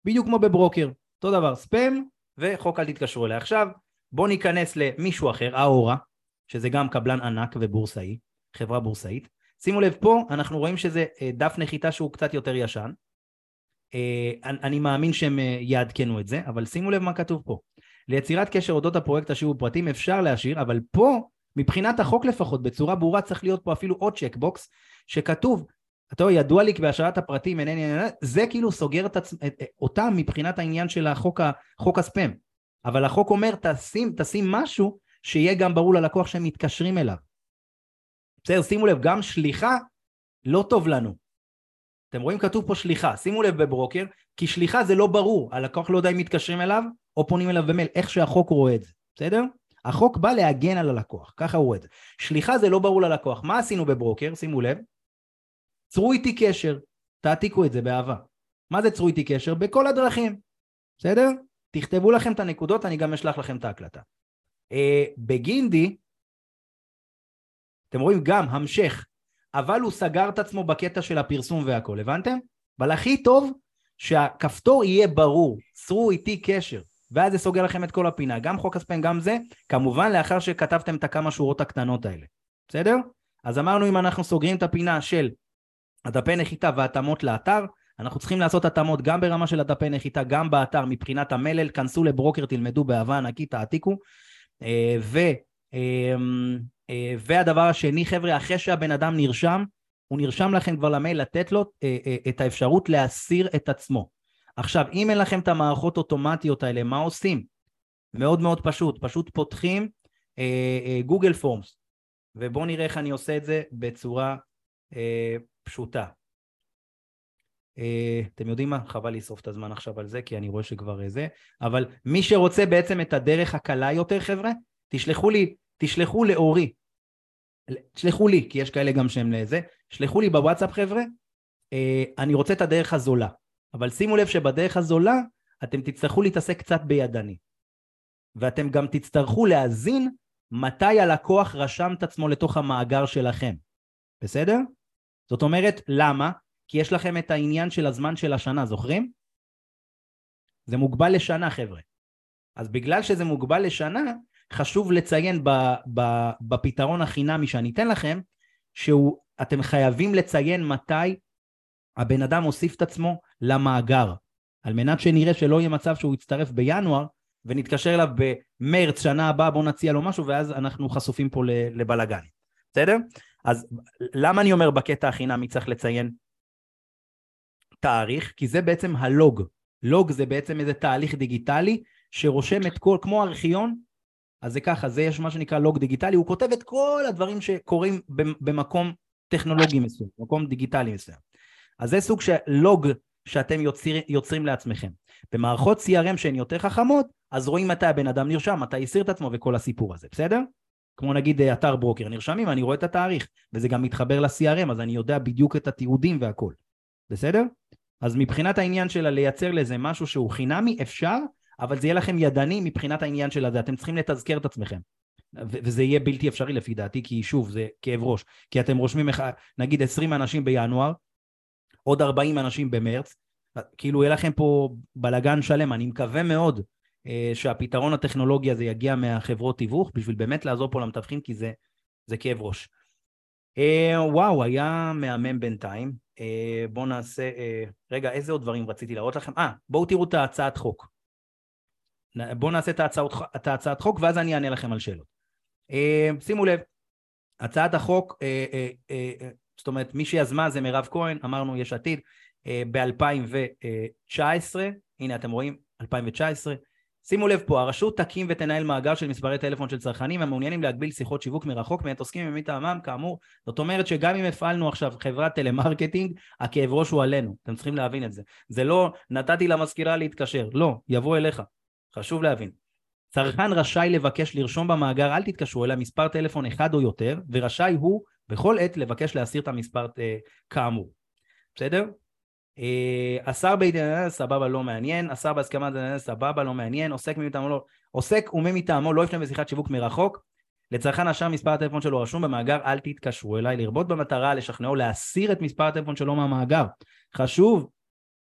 Speaker 1: בדיוק כמו בברוקר, אותו דבר, ספאם וחוק אל תתקשרו אליי. עכשיו בואו ניכנס למישהו אחר, אאורה, שזה גם קבלן ענק ובורסאי, חברה בורסאית. שימו לב פה, אנחנו רואים שזה אה, דף נחיתה שהוא קצת יותר ישן, אה, אני מאמין שהם אה, יעדכנו את זה, אבל שימו לב מה כתוב פה. ליצירת קשר אודות הפרויקט השאירו פרטים אפשר להשאיר, אבל פה, מבחינת החוק לפחות, בצורה ברורה צריך להיות פה אפילו עוד checkbox, שכתוב, אתה יודע, ידוע לי כי בהשארת הפרטים אינני, זה כאילו סוגר את עצ... אותם מבחינת העניין של החוק. חוק הספאם. אבל החוק אומר, תשים, תשים משהו שיהיה גם ברור ללקוח שהם מתקשרים אליו. בסדר, שימו לב, גם שליחה לא טוב לנו. אתם רואים כתוב פה שליחה, שימו לב בברוקר, כי שליחה זה לא ברור, הלקוח לא יודע אם מתקשרים אליו או פונים אליו במייל, איך שהחוק רואה את זה, בסדר? החוק בא להגן על הלקוח, ככה הוא רואה את זה. שליחה זה לא ברור ללקוח. מה עשינו בברוקר? שימו לב. צרו איתי קשר, תעתיקו את זה באהבה. מה זה צרו איתי קשר? בכל הדרכים, בסדר? תכתבו לכם את הנקודות, אני גם אשלח לכם את ההקלטה. אה, בגינדי, אתם רואים גם המשך, אבל הוא סגר את עצמו בקטע של הפרסום והכל, הבנתם? אבל הכי טוב שהכפתור יהיה ברור, צרו איתי קשר. ואז זה סוגר לכם את כל הפינה, גם חוק הספאם, גם זה, כמובן לאחר שכתבתם את הכמה שורות הקטנות האלה, בסדר? אז אמרנו אם אנחנו סוגרים את הפינה של הדפי נחיתה והתאמות לאתר, אנחנו צריכים לעשות התאמות גם ברמה של הדפי נחיתה, גם באתר מבחינת המלל, כנסו לברוקר, תלמדו באהבה ענקית, תעתיקו. אה, ו, אה, והדבר השני, חבר'ה, אחרי שהבן אדם נרשם, הוא נרשם לכם כבר למייל לתת לו אה, את האפשרות להסיר את עצמו. עכשיו, אם אין לכם את המערכות אוטומטיות האלה, מה עושים? מאוד מאוד פשוט, פשוט פותחים גוגל אה, פורמס, אה, ובואו נראה איך אני עושה את זה בצורה אה, פשוטה. אה, אתם יודעים מה? חבל לשרוף את הזמן עכשיו על זה, כי אני רואה שכבר אה, זה, אבל מי שרוצה בעצם את הדרך הקלה יותר, חבר'ה, תשלחו לי, תשלחו לאורי, תשלחו לי, כי יש כאלה גם שהם לזה, שלחו לי בוואטסאפ, חבר'ה, אה, אני רוצה את הדרך הזולה. אבל שימו לב שבדרך הזולה אתם תצטרכו להתעסק קצת בידני. ואתם גם תצטרכו להאזין מתי הלקוח רשם את עצמו לתוך המאגר שלכם. בסדר? זאת אומרת, למה? כי יש לכם את העניין של הזמן של השנה, זוכרים? זה מוגבל לשנה, חבר'ה. אז בגלל שזה מוגבל לשנה, חשוב לציין ב, ב, בפתרון החינמי שאני אתן לכם, שאתם חייבים לציין מתי הבן אדם הוסיף את עצמו למאגר, על מנת שנראה שלא יהיה מצב שהוא יצטרף בינואר ונתקשר אליו במרץ שנה הבאה בוא נציע לו משהו ואז אנחנו חשופים פה לבלאגן, בסדר? אז למה אני אומר בקטע החינמי צריך לציין תאריך? כי זה בעצם הלוג. לוג זה בעצם איזה תהליך דיגיטלי שרושם את כל, כמו ארכיון, אז זה ככה, זה יש מה שנקרא לוג דיגיטלי, הוא כותב את כל הדברים שקורים במקום טכנולוגי מסוים, במקום דיגיטלי מסוים. אז זה סוג של לוג שאתם יוצר, יוצרים לעצמכם. במערכות CRM שהן יותר חכמות, אז רואים מתי הבן אדם נרשם, מתי הסיר את עצמו וכל הסיפור הזה, בסדר? כמו נגיד אה, אתר ברוקר, נרשמים, אני רואה את התאריך, וזה גם מתחבר ל-CRM, אז אני יודע בדיוק את התיעודים והכל, בסדר? אז מבחינת העניין של לייצר לזה משהו שהוא חינמי, אפשר, אבל זה יהיה לכם ידני מבחינת העניין של הזה, אתם צריכים לתזכר את עצמכם. וזה יהיה בלתי אפשרי לפי דעתי, כי שוב, זה כאב ראש. כי אתם רושמים, נגיד 20 אנשים בינואר, עוד 40 אנשים במרץ, כאילו יהיה לכם פה בלגן שלם, אני מקווה מאוד אה, שהפתרון הטכנולוגי הזה יגיע מהחברות תיווך, בשביל באמת לעזור פה למתווכים, כי זה, זה כאב ראש. אה, וואו, היה מהמם בינתיים. אה, בואו נעשה, רגע, איזה עוד דברים רציתי להראות לכם? אה, בואו תראו את ההצעת חוק. בואו נעשה את ההצעת, את ההצעת חוק ואז אני אענה לכם על שאלות. אה, שימו לב, הצעת החוק, אה, אה, זאת אומרת, מי שיזמה זה מירב כהן, אמרנו יש עתיד, אה, ב-2019, הנה אתם רואים, 2019. שימו לב פה, הרשות תקים ותנהל מאגר של מספרי טלפון של צרכנים המעוניינים להגביל שיחות שיווק מרחוק מאת עוסקים או מי מטעמם, כאמור. זאת אומרת שגם אם הפעלנו עכשיו חברת טלמרקטינג, הכאב ראש הוא עלינו, אתם צריכים להבין את זה. זה לא נתתי למזכירה להתקשר, לא, יבוא אליך. חשוב להבין. צרכן רשאי לבקש לרשום במאגר, אל תתקשרו אלא מספר טלפון אחד או יותר, ורשאי הוא בכל עת לבקש להסיר את המספר אה, כאמור. בסדר? אה, השר בעניין סבבה לא מעניין, השר בהסכמת סבבה לא מעניין, עוסק מי מטעמו לא, עוסק ומי מטעמו לא יפנה בשיחת שיווק מרחוק, לצרכן השאר מספר הטלפון שלו רשום במאגר, אל תתקשרו אליי, לרבות במטרה לשכנעו להסיר את מספר הטלפון שלו מהמאגר. חשוב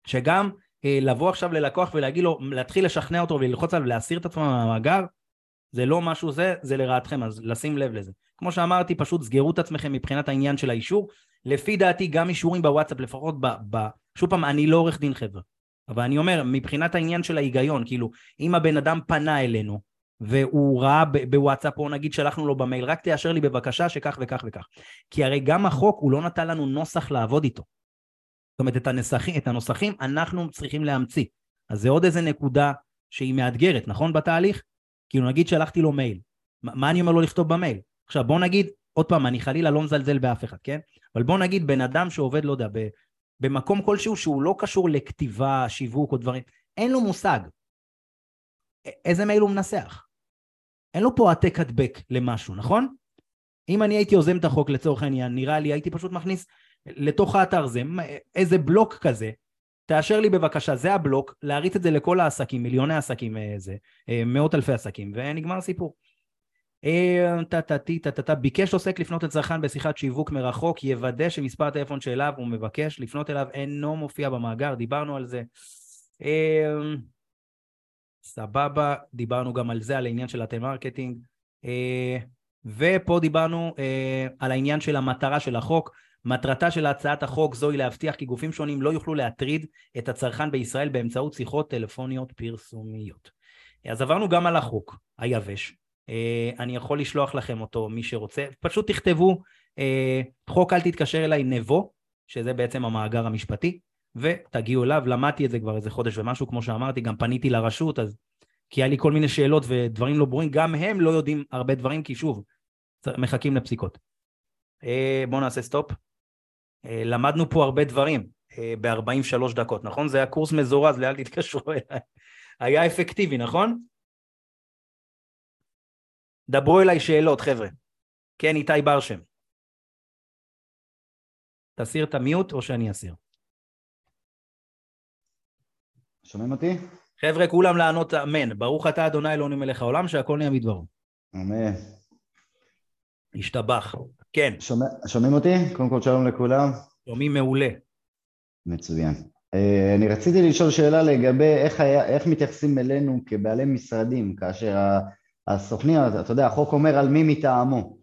Speaker 1: שגם לבוא עכשיו ללקוח ולהגיד לו, להתחיל לשכנע אותו וללחוץ עליו להסיר את עצמו מהמאגר, זה לא משהו זה, זה לרעתכם, אז לשים לב לזה. כמו שאמרתי, פשוט סגרו את עצמכם מבחינת העניין של האישור. לפי דעתי, גם אישורים בוואטסאפ, לפחות ב... ב... שוב פעם, אני לא עורך דין חבר'ה, אבל אני אומר, מבחינת העניין של ההיגיון, כאילו, אם הבן אדם פנה אלינו, והוא ראה בוואטסאפ, או נגיד שלחנו לו במייל, רק תאשר לי בבקשה שכך וכך וכך. כי הרי גם החוק, הוא לא נתן לנו נוסח לעבוד איתו. זאת אומרת, את, הנסחים, את הנוסחים אנחנו צריכים להמציא. אז זה עוד איזה נקודה שהיא מאתגרת, נכון בתהליך? כאילו נגיד שלחתי לו מייל, מה אני אומר לו לכתוב במייל? עכשיו בוא נגיד, עוד פעם, אני חלילה לא מזלזל באף אחד, כן? אבל בוא נגיד בן אדם שעובד, לא יודע, במקום כלשהו שהוא לא קשור לכתיבה, שיווק או דברים, אין לו מושג. איזה מייל הוא מנסח? אין לו פה העתק הדבק למשהו, נכון? אם אני הייתי יוזם את החוק לצורך העניין, נראה לי הייתי פשוט מכניס לתוך האתר זה איזה בלוק כזה, תאשר לי בבקשה, זה הבלוק, להריץ את זה לכל העסקים, מיליוני עסקים, אה, זה, אה, מאות אלפי עסקים, ונגמר הסיפור. טה-טה-טי-טה-טה, ביקש עוסק לפנות לצרכן בשיחת שיווק מרחוק, יוודא שמספר הטלפון שאליו הוא מבקש לפנות אליו אינו מופיע במאגר, דיברנו על זה. סבבה, דיברנו גם על זה, על העניין של הטלמרקטינג. אה, ופה דיברנו אה, על העניין של המטרה של החוק. מטרתה של הצעת החוק זו היא להבטיח כי גופים שונים לא יוכלו להטריד את הצרכן בישראל באמצעות שיחות טלפוניות פרסומיות. אז עברנו גם על החוק היבש, אה, אני יכול לשלוח לכם אותו, מי שרוצה. פשוט תכתבו אה, חוק אל תתקשר אליי נבו, שזה בעצם המאגר המשפטי, ותגיעו אליו. למדתי את זה כבר איזה חודש ומשהו, כמו שאמרתי, גם פניתי לרשות, אז... כי היה לי כל מיני שאלות ודברים לא ברורים, גם הם לא יודעים הרבה דברים, כי שוב, מחכים לפסיקות. אה, בואו נעשה סטופ. למדנו פה הרבה דברים ב-43 דקות, נכון? זה היה קורס מזורז, לאל תתקשרו אליי. היה אפקטיבי, נכון? דברו אליי שאלות, חבר'ה. כן, איתי ברשם. תסיר את המיוט או שאני אסיר?
Speaker 5: שומעים אותי?
Speaker 1: חבר'ה, כולם לענות אמן. ברוך אתה אדוני אלוהים מלך העולם, שהכל נהיה מדברו.
Speaker 5: אמן.
Speaker 1: השתבח. כן.
Speaker 5: שומע, שומעים אותי? קודם כל שלום לכולם.
Speaker 1: שומעים מעולה.
Speaker 5: מצוין. Uh, אני רציתי לשאול שאלה לגבי איך, היה, איך מתייחסים אלינו כבעלי משרדים כאשר הסוכנים, אתה יודע, החוק אומר על מי מטעמו.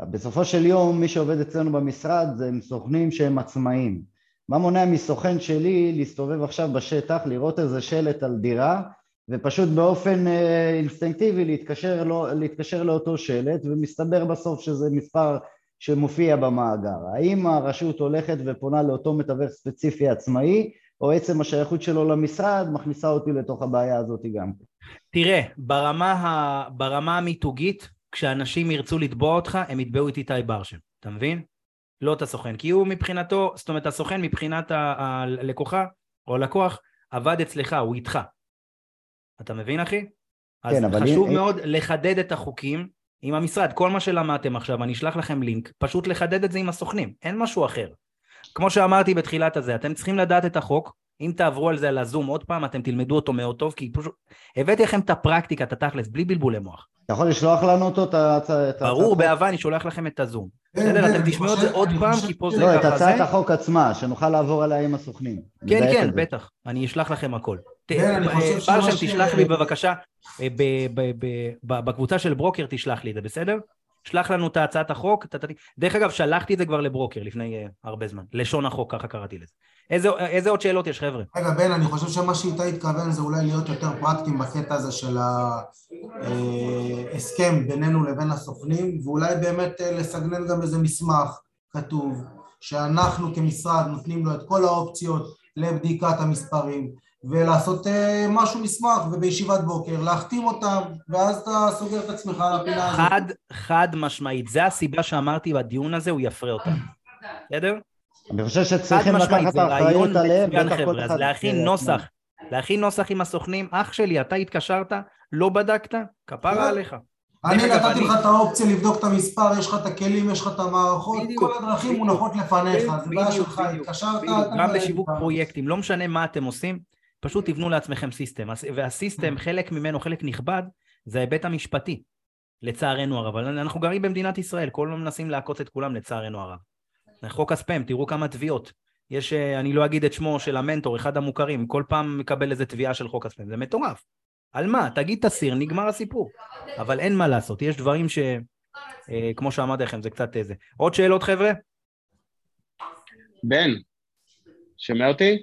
Speaker 5: בסופו של יום מי שעובד אצלנו במשרד זה הם סוכנים שהם עצמאים. מה מונע מסוכן שלי להסתובב עכשיו בשטח, לראות איזה שלט על דירה ופשוט באופן אה, אינסטינקטיבי להתקשר, לא, להתקשר לאותו שלט ומסתבר בסוף שזה מספר שמופיע במאגר. האם הרשות הולכת ופונה לאותו מתווך ספציפי עצמאי או עצם השייכות שלו למשרד מכניסה אותי לתוך הבעיה הזאת גם.
Speaker 1: תראה, ברמה, ה... ברמה המיתוגית, כשאנשים ירצו לתבוע אותך, הם יתבעו את איתי ברשם, אתה מבין? לא את הסוכן, כי הוא מבחינתו, זאת אומרת הסוכן מבחינת הלקוחה או הלקוח עבד אצלך, הוא איתך. אתה מבין אחי? אז כן, חשוב מאוד אם... לחדד את החוקים עם המשרד, כל מה שלמדתם עכשיו, אני אשלח לכם לינק, פשוט לחדד את זה עם הסוכנים, אין משהו אחר. כמו שאמרתי בתחילת הזה, אתם צריכים לדעת את החוק, אם תעברו על זה על הזום עוד פעם, אתם תלמדו אותו מאוד טוב, כי פשוט הבאתי לכם את הפרקטיקה, את התכלס, בלי בלבולי מוח.
Speaker 5: אתה יכול לשלוח לנו אותו, את
Speaker 1: הצעת ברור, באהבה, אני שולח לכם את הזום. כן, בסדר, כן, אתם תשמעו את זה עוד פעם, כי פה זה
Speaker 5: ככה זה. לא, את הצעת החוק עצמה, שנוכל לעבור עליה עם הסוכנים.
Speaker 1: כן, כן, בטח, אני אשלח לכם הכל. ברשם, תשלח לי בבקשה, אה, בקבוצה של ברוקר תשלח לי את זה, בסדר? שלח לנו את הצעת החוק, דרך אגב שלחתי את זה כבר לברוקר לפני uh, הרבה זמן, לשון החוק ככה קראתי לזה. איזה, עוד שאלות יש חבר'ה?
Speaker 3: רגע בן, אני חושב שמה שאיתה התכוון זה אולי להיות יותר פרקטיים בקטע הזה של ההסכם אה, בינינו לבין הסוכנים, ואולי באמת אה, לסגנן גם איזה מסמך כתוב, שאנחנו כמשרד נותנים לו את כל האופציות לבדיקת המספרים, ולעשות uh, משהו מסמך ובישיבת בוקר, להחתים אותם, ואז אתה סוגר את עצמך על הפינה הזאת.
Speaker 1: חד, חד משמעית, זה הסיבה שאמרתי בדיון הזה, הוא יפרה אותם. בסדר?
Speaker 5: אני חושב שצריכים לקחת את האחריות עליהם,
Speaker 1: בטח כל אחד... אז להכין נוסח, להכין נוסח עם הסוכנים, אח שלי, אתה התקשרת, לא בדקת, כפרה עליך.
Speaker 3: אני נתתי לך את האופציה לבדוק את המספר, יש לך את הכלים, יש לך את המערכות, כל הדרכים מונחות לפניך, זה בעיה שלך, התקשרת,
Speaker 1: גם בשיווק פרויקטים, לא משנה מה אתם עושים, פשוט תבנו לעצמכם סיסטם, והסיסטם, mm. חלק ממנו, חלק נכבד, זה ההיבט המשפטי, לצערנו הרב, אבל אנחנו גרים במדינת ישראל, כל הזמן מנסים לעקוץ את כולם לצערנו הרב. חוק הספאם, תראו כמה תביעות. יש, אה, אני לא אגיד את שמו של המנטור, אחד המוכרים, כל פעם מקבל איזה תביעה של חוק הספאם, זה מטורף. על מה? תגיד תסיר, נגמר הסיפור. אבל אין מה לעשות, יש דברים ש... אה, כמו שאמרתי לכם, זה קצת איזה. עוד שאלות חבר'ה?
Speaker 2: בן, שומע אותי?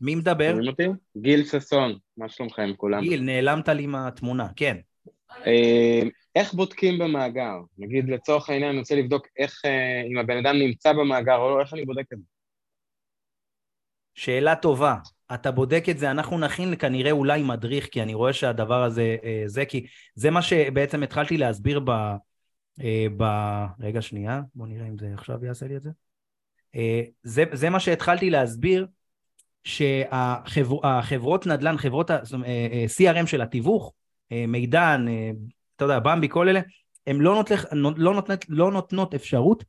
Speaker 1: מי מדבר?
Speaker 2: שומעים אותי? גיל ששון, מה שלומכם כולם?
Speaker 1: גיל, נעלמת לי מהתמונה, כן.
Speaker 2: אה, איך בודקים במאגר? נגיד לצורך העניין אני רוצה לבדוק איך, אה, אם הבן אדם נמצא במאגר או לא, איך אני בודק את זה?
Speaker 1: שאלה טובה. אתה בודק את זה, אנחנו נכין כנראה אולי מדריך, כי אני רואה שהדבר הזה, אה, זה כי זה מה שבעצם התחלתי להסביר ב, ב... רגע, שנייה, בוא נראה אם זה עכשיו יעשה לי את זה. זה, זה מה שהתחלתי להסביר, שהחברות נדל"ן, חברות אה, אה, CRM של התיווך, אה, מידן, אתה יודע, במבי, כל אלה, הן לא, לא, לא נותנות אפשרות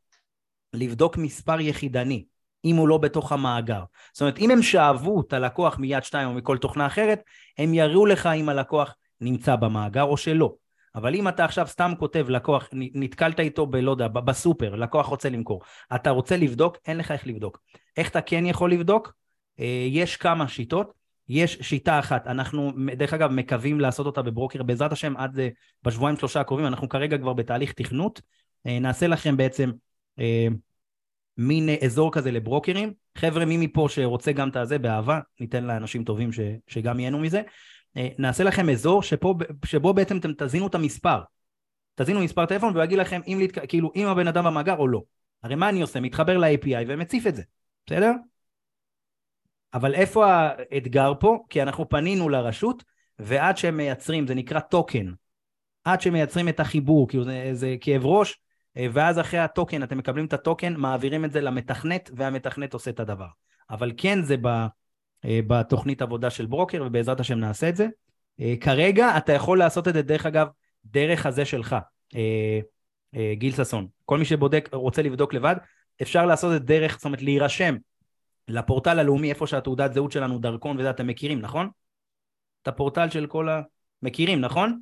Speaker 1: לבדוק מספר יחידני, אם הוא לא בתוך המאגר. זאת אומרת, אם הם שאבו את הלקוח מיד שתיים או מכל תוכנה אחרת, הם יראו לך אם הלקוח נמצא במאגר או שלא. אבל אם אתה עכשיו סתם כותב לקוח, נתקלת איתו ב... לא יודע, בסופר, לקוח רוצה למכור, אתה רוצה לבדוק, אין לך איך לבדוק. איך אתה כן יכול לבדוק? אה, יש כמה שיטות. יש שיטה אחת, אנחנו דרך אגב מקווים לעשות אותה בברוקר בעזרת השם עד אה, בשבועיים שלושה הקרובים, אנחנו כרגע כבר בתהליך תכנות, אה, נעשה לכם בעצם מין אזור כזה לברוקרים, חבר'ה מי מפה שרוצה גם את הזה באהבה, ניתן לאנשים טובים ש, שגם ייהנו מזה, נעשה לכם אזור שפה, שבו בעצם אתם תזינו את המספר, תזינו מספר טלפון והוא יגיד לכם אם, להתק... כאילו, אם הבן אדם במאגר או לא, הרי מה אני עושה? מתחבר ל-API ומציף את זה, בסדר? אבל איפה האתגר פה? כי אנחנו פנינו לרשות, ועד שהם מייצרים, זה נקרא טוקן, עד שמייצרים את החיבור, כאילו זה, זה כאב ראש, ואז אחרי הטוקן, אתם מקבלים את הטוקן, מעבירים את זה למתכנת, והמתכנת עושה את הדבר. אבל כן זה ב, אה, בתוכנית עבודה של ברוקר, ובעזרת השם נעשה את זה. אה, כרגע אתה יכול לעשות את זה, דרך אגב, דרך הזה שלך, אה, גיל ששון. כל מי שבודק, רוצה לבדוק לבד, אפשר לעשות את זה דרך, זאת אומרת, להירשם לפורטל הלאומי, איפה שהתעודת זהות שלנו, דרכון וזה, אתם מכירים, נכון? את הפורטל של כל ה... מכירים, נכון?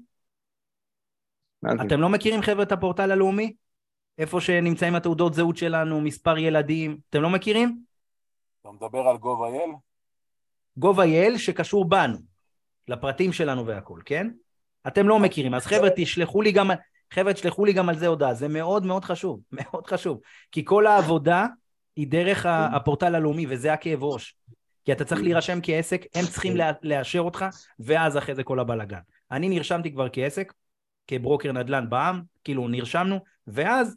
Speaker 1: אתם לא מכירים, חבר'ה, את הפורטל הלאומי? איפה שנמצאים התעודות זהות שלנו, מספר ילדים, אתם לא מכירים?
Speaker 6: אתה מדבר על gov.il?
Speaker 1: gov.il שקשור בנו, לפרטים שלנו והכל, כן? אתם לא מכירים, אז חבר'ה, תשלחו לי גם, חבר'ה, תשלחו לי גם על זה הודעה, זה מאוד מאוד חשוב, מאוד חשוב, כי כל העבודה היא דרך ה- הפורטל הלאומי, וזה הכאב ראש. כי אתה צריך להירשם כעסק, הם צריכים לה- לאשר אותך, ואז אחרי זה כל הבלאגן. אני נרשמתי כבר כעסק, כברוקר נדל"ן בע"מ, כאילו נרשמנו, ואז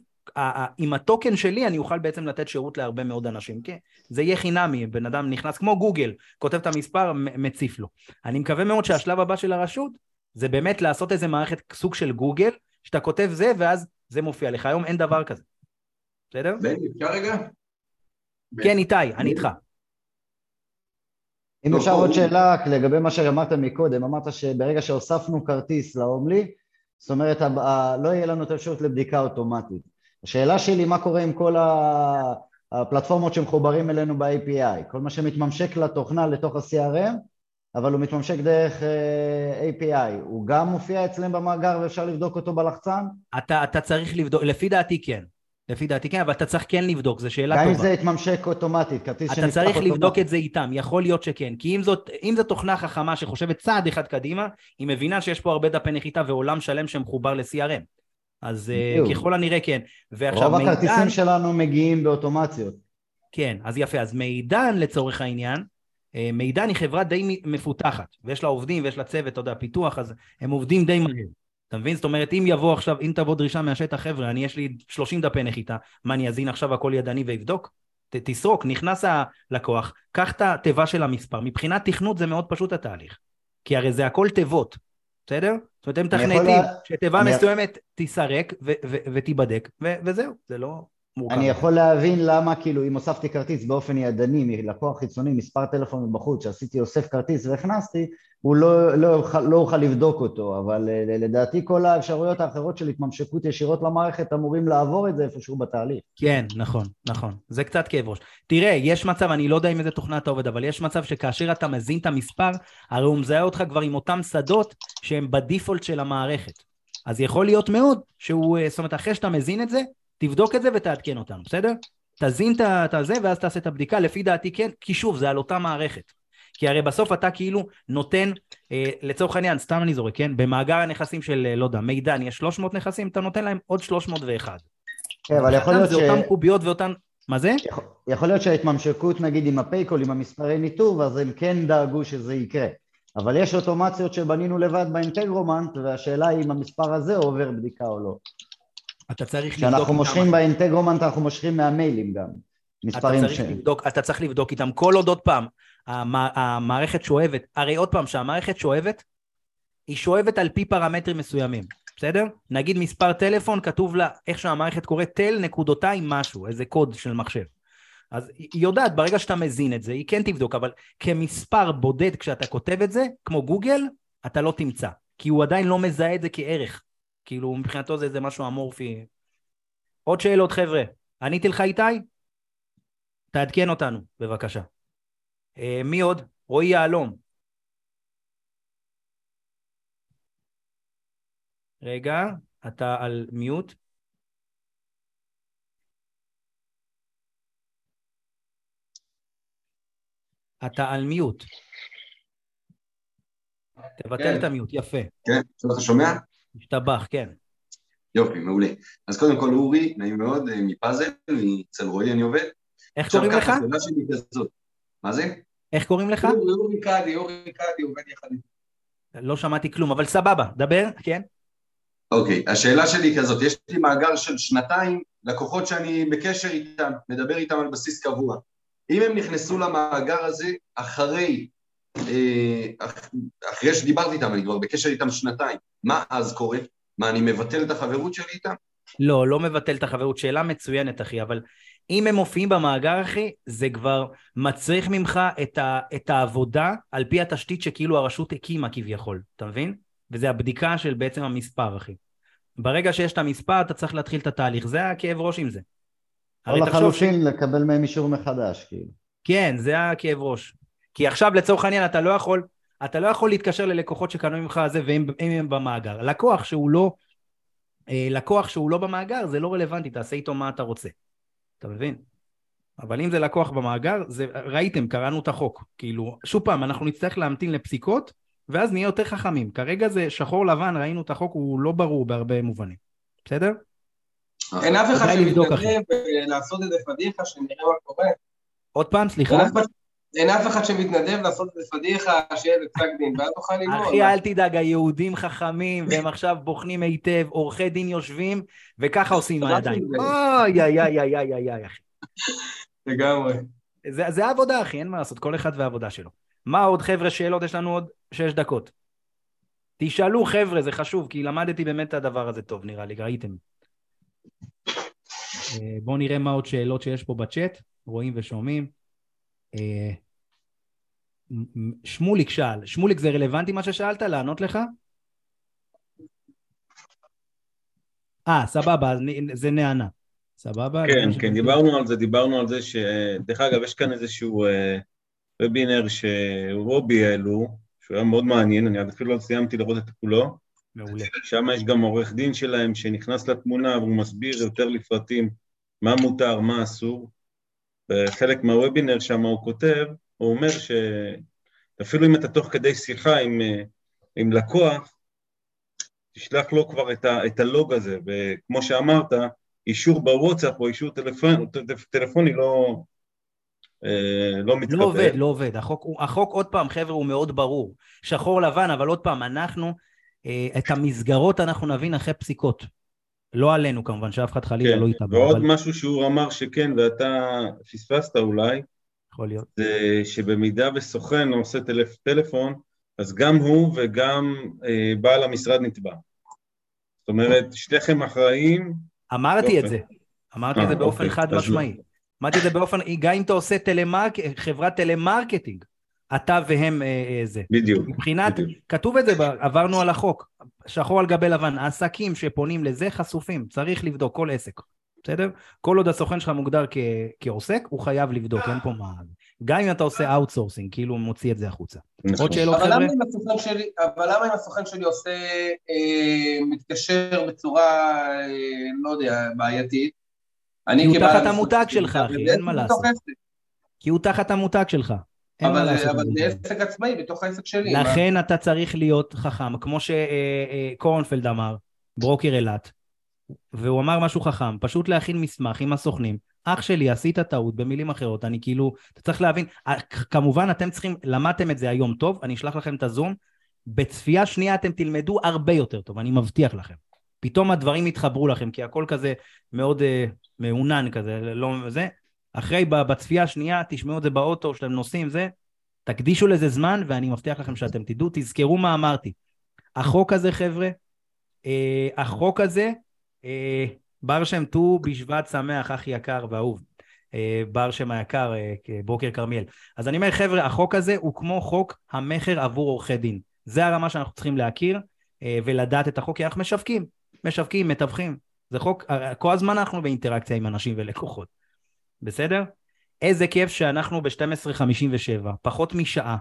Speaker 1: עם הטוקן שלי אני אוכל בעצם לתת שירות להרבה מאוד אנשים, כן? זה יהיה חינמי, בן אדם נכנס כמו גוגל, כותב את המספר, מציף לו. אני מקווה מאוד שהשלב הבא של הרשות, זה באמת לעשות איזה מערכת סוג של גוגל, שאתה כותב זה, ואז זה מופיע לך. היום אין דבר כזה. בסדר?
Speaker 7: בני, אפשר רגע?
Speaker 1: כן, איתי, אני איתך.
Speaker 5: אם אפשר עוד שאלה לגבי מה שאמרת מקודם, אמרת שברגע שהוספנו כרטיס להומלי, זאת אומרת לא יהיה לנו את האפשרות לבדיקה אוטומטית. השאלה שלי, מה קורה עם כל הפלטפורמות שמחוברים אלינו ב-API? כל מה שמתממשק לתוכנה לתוך ה-CRM, אבל הוא מתממשק דרך אה, API, הוא גם מופיע אצלם במאגר ואפשר לבדוק אותו בלחצן?
Speaker 1: אתה, אתה צריך לבדוק, לפי דעתי כן. לפי דעתי כן, אבל אתה צריך כן לבדוק, זו שאלה
Speaker 5: גם אם
Speaker 1: טובה.
Speaker 5: זה יתממשק אוטומטית, כרטיס
Speaker 1: אתה
Speaker 5: שנפתח
Speaker 1: צריך
Speaker 5: אוטומטית.
Speaker 1: לבדוק את זה איתם, יכול להיות שכן. כי אם זאת, אם זו תוכנה חכמה שחושבת צעד אחד קדימה, היא מבינה שיש פה הרבה דפי נחיתה ועולם שלם שמחובר ל-CRM. אז
Speaker 5: בדיוק.
Speaker 1: ככל הנראה כן. ועכשיו
Speaker 5: רוב הכרטיסים
Speaker 1: מידן,
Speaker 5: שלנו מגיעים באוטומציות.
Speaker 1: כן, אז יפה. אז מידן לצורך העניין, אה, מידן היא חברה די מפותחת, ויש לה עובדים ויש לה צוות, אתה יודע, פיתוח, אז הם עובדים די מהר. אתה מבין? זאת אומרת, אם יבוא עכשיו, אם תבוא דרישה מהשטח, חבר'ה, אני יש לי 30 דפי נחיתה, מה אני אזין עכשיו הכל ידני ויבדוק? ת, תסרוק, נכנס הלקוח, קח את התיבה של המספר, מבחינת תכנות זה מאוד פשוט התהליך, כי הרי זה הכל תיבות, בסדר? זאת אומרת, הם מתכנתים
Speaker 5: לה-
Speaker 1: שתיבה מסוימת תיסרק ותיבדק, וזהו, זה לא מורכב.
Speaker 5: אני יכול להבין למה, כאילו, אם הוספתי כרטיס באופן ידני מלקוח חיצוני, מספר טלפון מבחוץ, שעשיתי אוסף כרטיס והכנסתי, הוא לא, לא, יוכל, לא אוכל לבדוק אותו, אבל אה, לדעתי כל האפשרויות האחרות של התממשקות ישירות למערכת אמורים לעבור את זה איפשהו בתהליך.
Speaker 1: כן, נכון, נכון. זה קצת כאב ראש. תראה, יש מצב, אני לא יודע עם איזה תוכנה אתה עובד, אבל יש מצב שכאשר אתה מזין את המספר, הרי הוא מזהה אותך כבר עם אותם שדות שהם בדיפולט של המערכת. אז יכול להיות מאוד שהוא, אה, זאת אומרת, אחרי שאתה מזין את זה, תבדוק את זה ותעדכן אותנו, בסדר? תזין את ה- את הזה ואז תעשה את הבדיקה, לפי דעתי כן, כי שוב, זה על אותה מערכת. כי הרי בסוף אתה כאילו נותן, אה, לצורך העניין, סתם אני זורק, כן? במאגר הנכסים של, אה, לא יודע, מידן יש 300 נכסים, אתה נותן להם עוד 301.
Speaker 5: כן, אבל יכול להיות,
Speaker 1: זה
Speaker 5: ש...
Speaker 1: אותם קוביות ואותן... מה זה?
Speaker 5: יכול, יכול להיות שההתממשקות נגיד עם הפייקול, עם המספרי ניתוב, אז הם כן דאגו שזה יקרה. אבל יש אוטומציות שבנינו לבד ב Integromat, והשאלה היא אם המספר הזה עובר בדיקה או לא.
Speaker 1: אתה צריך לבדוק
Speaker 5: כשאנחנו. מושכים ב Integromat אנחנו מושכים מהמיילים גם.
Speaker 1: אתה
Speaker 5: מספרים
Speaker 1: צריך,
Speaker 5: ש...
Speaker 1: לבדוק, אתה צריך לבדוק איתם כל עוד עוד פעם, המ- המערכת שואבת, הרי עוד פעם, שהמערכת שואבת, היא שואבת על פי פרמטרים מסוימים. בסדר? נגיד מספר טלפון, כתוב לה, איך שהמערכת קוראת, tel נקודותיים משהו, איזה קוד של מחשב. אז היא יודעת, ברגע שאתה מזין את זה, היא כן תבדוק, אבל כמספר בודד כשאתה כותב את זה, כמו גוגל, אתה לא תמצא. כי הוא עדיין לא מזהה את זה כערך. כאילו, מבחינתו זה איזה משהו אמורפי. עוד שאלות, חבר'ה. עניתי לך, איתי? תעדכן אותנו, בבקשה. אה, מי עוד? רועי יהלום. רגע, אתה על מיוט. אתה על מיוט. תבטל
Speaker 7: כן.
Speaker 1: את המיוט, יפה.
Speaker 7: כן, עכשיו אתה שומע?
Speaker 1: השתבח, כן.
Speaker 7: יופי, מעולה. אז קודם כל אורי, נעים מאוד, אה, מפאזל, אצל רועי אני עובד.
Speaker 1: איך קוראים לך?
Speaker 7: מה זה?
Speaker 1: איך קוראים לך?
Speaker 7: אורי, קאדי, אורי קאדי עובד יחד.
Speaker 1: לא שמעתי כלום, אבל סבבה, דבר, כן?
Speaker 7: אוקיי, השאלה שלי היא כזאת, יש לי מאגר של שנתיים לקוחות שאני בקשר איתם, מדבר איתם על בסיס קבוע. אם הם נכנסו למאגר הזה אחרי, אה, אח- אחרי שדיברתי איתם, אני כבר בקשר איתם שנתיים, מה אז קורה? מה, אני מבטל את החברות שלי איתם?
Speaker 1: לא, לא מבטל את החברות. שאלה מצוינת, אחי, אבל אם הם מופיעים במאגר, אחי, זה כבר מצריך ממך את, ה, את העבודה על פי התשתית שכאילו הרשות הקימה כביכול, אתה מבין? וזה הבדיקה של בעצם המספר, אחי. ברגע שיש את המספר, אתה צריך להתחיל את התהליך. זה הכאב ראש עם זה.
Speaker 5: או
Speaker 1: תחשוב ש...
Speaker 5: לחלופין לקבל מהם אישור מחדש, כאילו.
Speaker 1: כן, זה הכאב ראש. כי עכשיו לצורך העניין אתה לא יכול, אתה לא יכול להתקשר ללקוחות שקנו ממך זה והם הם, הם במאגר. לקוח שהוא לא, אה, לקוח שהוא לא במאגר זה לא רלוונטי, תעשה איתו מה אתה רוצה. אתה מבין? אבל אם זה לקוח במאגר, זה, ראיתם, קראנו את החוק. כאילו, שוב פעם, אנחנו נצטרך להמתין לפסיקות, ואז נהיה יותר חכמים. כרגע זה שחור לבן, ראינו את החוק, הוא לא ברור בהרבה מובנים. בסדר?
Speaker 8: אין אף אחד שמתנדב לעשות איזה פדיחה, שנראה מה קורה.
Speaker 1: עוד פעם, סליחה.
Speaker 8: אין אף אחד- שמתנדב לעשות איזה פדיחה, שיהיה איזה פסק דין, ואז נוכל ללמוד.
Speaker 1: אחי, אל תדאג, היהודים חכמים, והם עכשיו בוחנים היטב, עורכי דין יושבים, וככה עושים עם הידיים. אוי, איי, איי, איי, איי, איי, איי, אחי.
Speaker 8: לגמרי.
Speaker 1: זה, זה העבודה, אחי, אין מה לעשות, כל אחד והעבודה שלו. מה עוד, חבר'ה, שאלות? יש לנו עוד שש דקות. תשאלו, חבר'ה, זה חשוב, כי למדתי באמת את הדבר הזה טוב, נראה לי, ראיתם. אה, בואו נראה מה עוד שאלות שיש פה בצ'אט, רואים ושומעים. אה, שמוליק שאל, שמוליק זה רלוונטי מה ששאלת? לענות לך? אה, סבבה, זה נענה. סבבה?
Speaker 9: כן, כן, דיברנו על זה, דיברנו על זה ש... דרך אגב, יש כאן איזשהו אה, וובינר שרובי העלו, שהוא היה מאוד מעניין, אני אפילו לא סיימתי לראות את כולו.
Speaker 1: מעולה.
Speaker 9: שם יש גם עורך דין שלהם שנכנס לתמונה והוא מסביר יותר לפרטים מה מותר, מה אסור. וחלק מהוובינר שם הוא כותב, הוא אומר שאפילו אם אתה תוך כדי שיחה עם, אה, עם לקוח, תשלח לו כבר את, ה, את הלוג הזה, וכמו שאמרת, אישור בוואטסאפ או אישור טלפון, טלפוני לא, אה, לא מתקבל.
Speaker 1: לא עובד, לא עובד. החוק, החוק, עוד פעם, חבר'ה, הוא מאוד ברור. שחור לבן, אבל עוד פעם, אנחנו, אה, את המסגרות אנחנו נבין אחרי פסיקות. לא עלינו כמובן, שאף אחד חלילה
Speaker 9: כן,
Speaker 1: לא יתבע,
Speaker 9: ועוד
Speaker 1: אבל
Speaker 9: משהו שהוא אמר שכן, ואתה פספסת אולי,
Speaker 1: יכול להיות.
Speaker 9: זה שבמידה וסוכן עושה טלפ, טלפון, אז גם הוא וגם אה, בעל המשרד נתבע. זאת אומרת, שניכם אחראים,
Speaker 1: אמרתי
Speaker 9: יופי.
Speaker 1: את זה. אמרתי את זה
Speaker 9: אה,
Speaker 1: באופן
Speaker 9: אוקיי,
Speaker 1: חד
Speaker 9: אז
Speaker 1: משמעי. אמרתי את זה באופן, גם אם אתה עושה טלמרק, חברת טלמרקטינג, אתה והם אה, אה, זה.
Speaker 9: בדיוק.
Speaker 1: מבחינת,
Speaker 9: בדיוק.
Speaker 1: כתוב את זה, עברנו על החוק, שחור על גבי לבן, העסקים שפונים לזה חשופים, צריך לבדוק כל עסק, בסדר? כל עוד הסוכן שלך מוגדר כ- כעוסק, הוא חייב לבדוק, אין פה מה... גם אם אתה עושה outsourcing, כאילו הוא מוציא את זה החוצה.
Speaker 9: נכון.
Speaker 1: עוד שאלות
Speaker 8: אבל
Speaker 1: חבר'ה?
Speaker 8: אבל למה אם הסוכן שלי עושה, אה, מתקשר בצורה, אה, לא יודע, בעייתית? אני
Speaker 1: כי הוא
Speaker 8: כבעל
Speaker 1: תחת המותג שלך, אחי, אין מה לעשות. כי הוא תחת המותג שלך.
Speaker 8: אבל. זה- אבל. עסק עצמאי בתוך העסק שלי. מה?
Speaker 1: לכן אתה צריך להיות חכם, כמו שקורנפלד אמר, ברוקר אילת, והוא אמר משהו חכם, פשוט להכין מסמך עם הסוכנים. אח שלי, עשית טעות, במילים אחרות, אני כאילו, אתה צריך להבין, אה, כמובן אתם צריכים, למדתם את זה היום טוב, אני אשלח לכם את הזום, בצפייה שנייה אתם תלמדו הרבה יותר טוב, אני מבטיח לכם. פתאום הדברים יתחברו לכם, כי הכל כזה מאוד אה, מעונן כזה, לא זה. אחרי, בצפייה השנייה, תשמעו את זה באוטו, שאתם נוסעים, זה, תקדישו לזה זמן, ואני מבטיח לכם שאתם תדעו, תזכרו מה אמרתי. החוק הזה, חבר'ה, אה, החוק הזה, בר שם ט"ו בשבט שמח, אח יקר ואהוב. אה, בר שם היקר, אה, בוקר כרמיאל. אז אני אומר, חבר'ה, החוק הזה הוא כמו חוק המכר עבור עורכי דין. זה הרמה שאנחנו צריכים להכיר אה, ולדעת את החוק, כי אנחנו משווקים, משווקים, מתווכים. זה חוק, אה, כל הזמן אנחנו באינטראקציה עם אנשים ולקוחות. בסדר? איזה כיף שאנחנו ב-12:57, פחות משעה,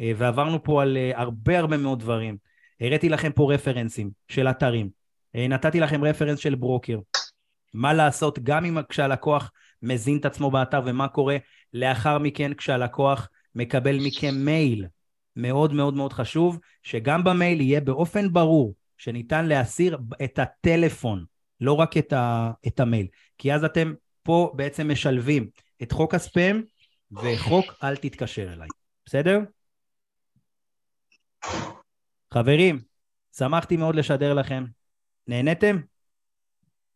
Speaker 1: אה, ועברנו פה על אה, הרבה הרבה מאוד דברים. הראיתי לכם פה רפרנסים של אתרים, אה, נתתי לכם רפרנס של ברוקר. מה לעשות גם אם כשהלקוח מזין את עצמו באתר ומה קורה לאחר מכן כשהלקוח מקבל מכם מייל. מאוד מאוד מאוד חשוב שגם במייל יהיה באופן ברור שניתן להסיר את הטלפון, לא רק את, ה, את המייל. כי אז אתם פה בעצם משלבים את חוק הספאם וחוק אל תתקשר אליי. בסדר? חברים, שמחתי מאוד לשדר לכם. נהניתם?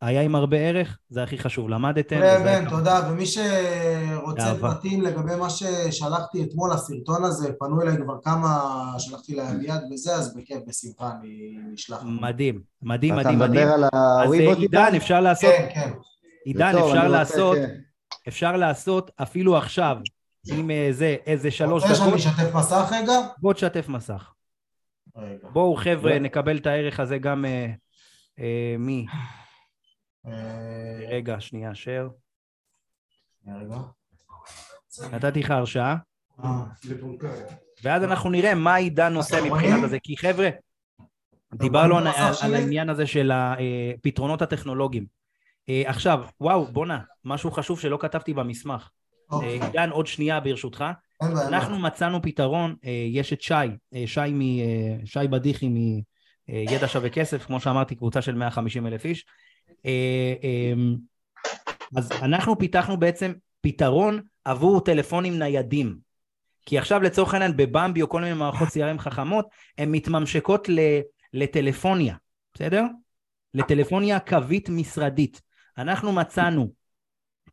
Speaker 1: היה עם הרבה ערך, זה הכי חשוב, למדתם.
Speaker 3: בן, בן, תודה, ומי שרוצה פרטים לגבי מה ששלחתי אתמול, הסרטון הזה, פנו אליי כבר כמה, שלחתי להם יד וזה, אז בכיף, בשמחה, אני נשלח.
Speaker 1: מדהים, מדהים, מדהים,
Speaker 5: מדהים. אתה מדבר על
Speaker 1: הוויבוט? אז עידן, אפשר לעשות...
Speaker 3: כן, כן.
Speaker 1: עידן, אפשר לעשות, אפשר לעשות אפילו עכשיו, עם איזה, איזה שלוש דקות.
Speaker 3: רוצה שאני אשתף מסך רגע?
Speaker 1: בוא תשתף מסך. בואו חבר'ה, נקבל את הערך הזה גם מי? רגע, שנייה, שר. נתתי לך הרשאה. ואז אנחנו נראה מה עידן עושה מבחינת הזה, כי חבר'ה, דיברנו על העניין הזה של הפתרונות הטכנולוגיים. עכשיו, וואו, בואנה, משהו חשוב שלא כתבתי במסמך. עידן, עוד שנייה ברשותך. אנחנו מצאנו פתרון, יש את שי, שי, בדיחי מידע שווה כסף, כמו שאמרתי, קבוצה של 150 אלף איש. אז אנחנו פיתחנו בעצם פתרון עבור טלפונים ניידים. כי עכשיו לצורך העניין בבמבי או כל מיני מערכות CRM חכמות, הן מתממשקות לטלפוניה, בסדר? לטלפוניה קווית משרדית. אנחנו מצאנו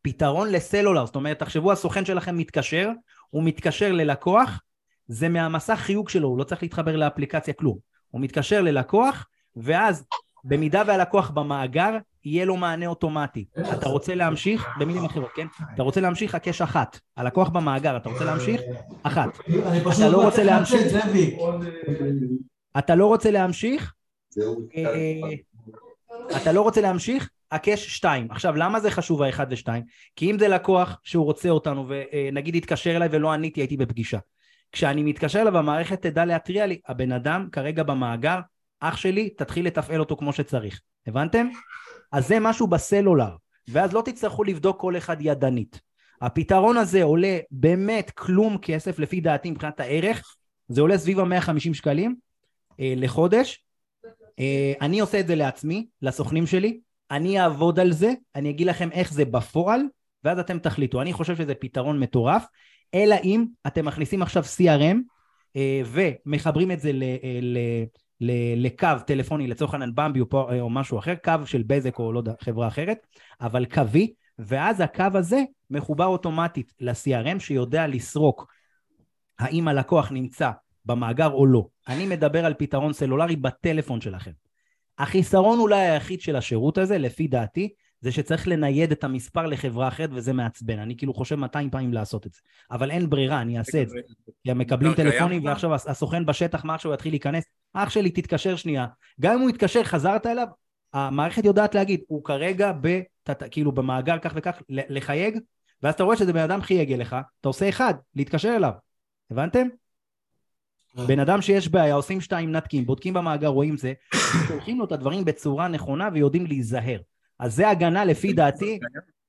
Speaker 1: פתרון לסלולר, זאת אומרת, תחשבו, הסוכן שלכם מתקשר, הוא מתקשר ללקוח, זה מהמסך חיוג שלו, הוא לא צריך להתחבר לאפליקציה כלום. הוא מתקשר ללקוח, ואז במידה והלקוח במאגר, יהיה לו מענה אוטומטי. אתה רוצה להמשיך, במילים אחרות, כן? אתה רוצה להמשיך, הקש אחת. הלקוח במאגר, אתה רוצה להמשיך? אחת. אתה לא רוצה להמשיך... אתה לא רוצה להמשיך? אתה לא רוצה להמשיך? הקש שתיים. עכשיו, למה זה חשוב האחד ושתיים? כי אם זה לקוח שהוא רוצה אותנו, ונגיד יתקשר אליי ולא עניתי, הייתי בפגישה. כשאני מתקשר אליו, המערכת תדע להתריע לי, הבן אדם כרגע במאגר, אח שלי, תתחיל לתפעל אותו כמו שצריך. הבנתם? אז זה משהו בסלולר, ואז לא תצטרכו לבדוק כל אחד ידנית. הפתרון הזה עולה באמת כלום כסף, לפי דעתי מבחינת הערך, זה עולה סביב ה-150 שקלים אה, לחודש. אה, אני עושה את זה לעצמי, לסוכנים שלי, אני אעבוד על זה, אני אגיד לכם איך זה בפועל, ואז אתם תחליטו. אני חושב שזה פתרון מטורף, אלא אם אתם מכניסים עכשיו CRM אה, ומחברים את זה ל... אה, ל לקו טלפוני לצורך העניין במבי או, או משהו אחר, קו של בזק או לא יודע, חברה אחרת, אבל קווי, ואז הקו הזה מחובר אוטומטית ל-CRM שיודע לסרוק האם הלקוח נמצא במאגר או לא. אני מדבר על פתרון סלולרי בטלפון שלכם. החיסרון אולי היחיד של השירות הזה, לפי דעתי, זה שצריך לנייד את המספר לחברה אחרת וזה מעצבן. אני כאילו חושב 200 פעמים לעשות את זה. אבל אין ברירה, אני אעשה את זה. כי הם מקבלים טלפונים ועכשיו הסוכן בשטח, מה עכשיו יתחיל להיכנס? אח שלי, תתקשר שנייה. גם אם הוא יתקשר, חזרת אליו, המערכת יודעת להגיד, הוא כרגע ב, כאילו במאגר כך וכך, לחייג, ואז אתה רואה שזה בן אדם חייג אליך, אתה עושה אחד, להתקשר אליו. הבנתם? בן אדם שיש בעיה, עושים שתיים נתקים, בודקים במאגר, רואים זה, שולחים לו את הדברים בצורה נכונה ויודעים להיזהר. אז זה הגנה לפי דעתי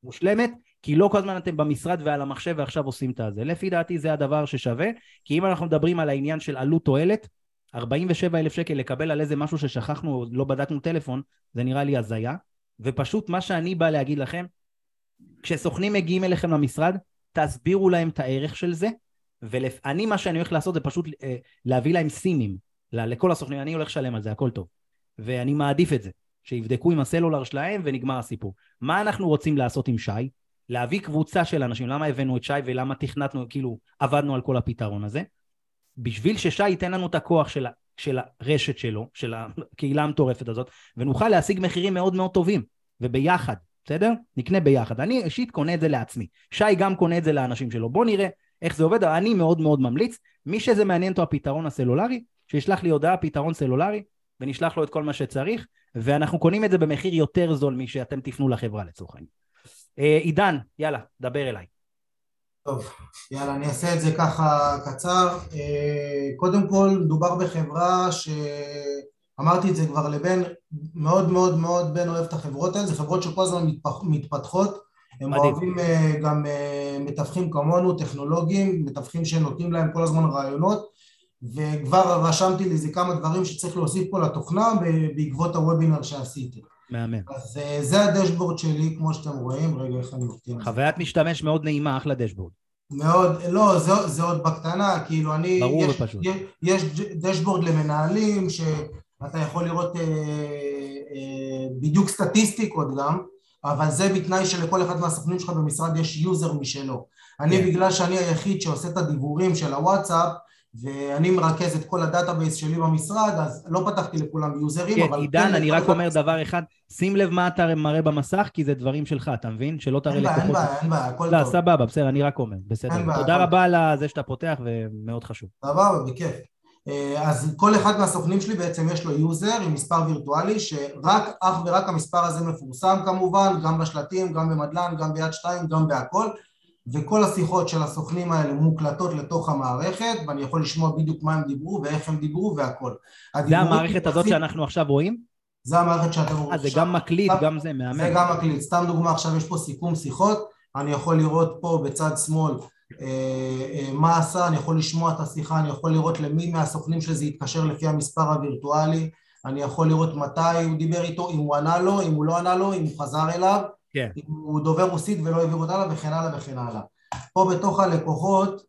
Speaker 1: מושלמת, כי לא כל הזמן אתם במשרד ועל המחשב ועכשיו עושים את הזה. לפי דעתי זה הדבר ששווה, כי אם אנחנו מדברים על העניין של עלות תועלת, 47 אלף שקל לקבל על איזה משהו ששכחנו, לא בדקנו טלפון, זה נראה לי הזיה. ופשוט מה שאני בא להגיד לכם, כשסוכנים מגיעים אליכם למשרד, תסבירו להם את הערך של זה, ואני מה שאני הולך לעשות זה פשוט אה, להביא להם סימים, לכל הסוכנים, אני הולך לשלם על זה, הכל טוב. ואני מעדיף את זה. שיבדקו עם הסלולר שלהם ונגמר הסיפור. מה אנחנו רוצים לעשות עם שי? להביא קבוצה של אנשים, למה הבאנו את שי ולמה תכנתנו, כאילו עבדנו על כל הפתרון הזה? בשביל ששי ייתן לנו את הכוח של של הרשת שלו, של הקהילה המטורפת הזאת, ונוכל להשיג מחירים מאוד מאוד טובים, וביחד, בסדר? נקנה ביחד. אני אישית קונה את זה לעצמי. שי גם קונה את זה לאנשים שלו. בוא נראה איך זה עובד, אני מאוד מאוד ממליץ. מי שזה מעניין אותו הפתרון הסלולרי, שישלח לי הודעה פתרון סלולרי, ונשלח לו את כל מה שצריך, ואנחנו קונים את זה במחיר יותר זול משאתם תפנו לחברה לצורך העניין. אה, עידן, יאללה, דבר אליי.
Speaker 3: טוב, יאללה, אני אעשה את זה ככה קצר. אה, קודם כל, מדובר בחברה שאמרתי את זה כבר לבן, מאוד מאוד מאוד בן אוהב את החברות האלה, זה חברות שכל הזמן מתפתחות, הם מדהים. אוהבים אה, גם מתווכים כמונו, טכנולוגיים, מתווכים שנותנים להם כל הזמן רעיונות, וכבר רשמתי לי איזה כמה דברים שצריך להוסיף פה לתוכנה בעקבות הוובינר שעשיתי.
Speaker 1: מהמם.
Speaker 3: אז אה, זה הדשבורד שלי, כמו שאתם רואים, רגע איך אני מפתיע.
Speaker 1: חוויית משתמש מאוד נעימה, אחלה dashboard.
Speaker 3: מאוד, לא, זה, זה עוד בקטנה, כאילו אני...
Speaker 1: ברור יש, ופשוט.
Speaker 3: יש, יש dashboard למנהלים, שאתה יכול לראות אה, אה, בדיוק סטטיסטיקות גם, אבל זה בתנאי שלכל אחד מהסוכנים שלך במשרד יש user משלו. אני, כן. בגלל שאני היחיד שעושה את הדיוורים של הוואטסאפ, ואני מרכז את כל ה database שלי במשרד, אז לא פתחתי לכולם user ים,
Speaker 1: כן, אבל... עידן, כן, אני רק אומר דבר אחד, שים לב מה אתה מראה במסך, כי זה דברים שלך, אתה מבין? שלא תראה
Speaker 3: לקוחות. אין בעיה, אין בעיה, הכל לא, טוב.
Speaker 1: לא, סבבה, בסדר, אני רק אומר, בסדר. אין. תודה רבה על זה שאתה פותח, ומאוד חשוב.
Speaker 3: סבבה, בכיף. אה, אז כל אחד מהסוכנים שלי בעצם יש לו user עם מספר וירטואלי שרק, אך ורק המספר הזה מפורסם כמובן, גם בשלטים, גם במדלן, גם ביד שתיים, גם בהכל וכל השיחות של הסוכנים האלה מוקלטות לתוך המערכת ואני יכול לשמוע בדיוק מה הם דיברו ואיך הם דיברו והכל.
Speaker 1: זה המערכת הזאת שאנחנו עכשיו רואים?
Speaker 3: זה המערכת שאתם רואים
Speaker 1: עכשיו. זה גם מקליט, גם זה מהמם.
Speaker 3: זה גם מקליט. סתם דוגמה, עכשיו יש פה סיכום שיחות, אני יכול לראות פה בצד שמאל אה, אה, מה עשה, אני יכול לשמוע את השיחה, אני יכול לראות למי מהסוכנים שזה יתקשר לפי המספר הווירטואלי, אני יכול לראות מתי הוא דיבר איתו, אם הוא ענה לו, אם הוא לא ענה לו, אם הוא חזר אליו,
Speaker 1: כן.
Speaker 3: אם הוא דובר רוסית ולא העביר אותה לה וכן הלאה וכן הלאה. פה בתוך הלקוחות,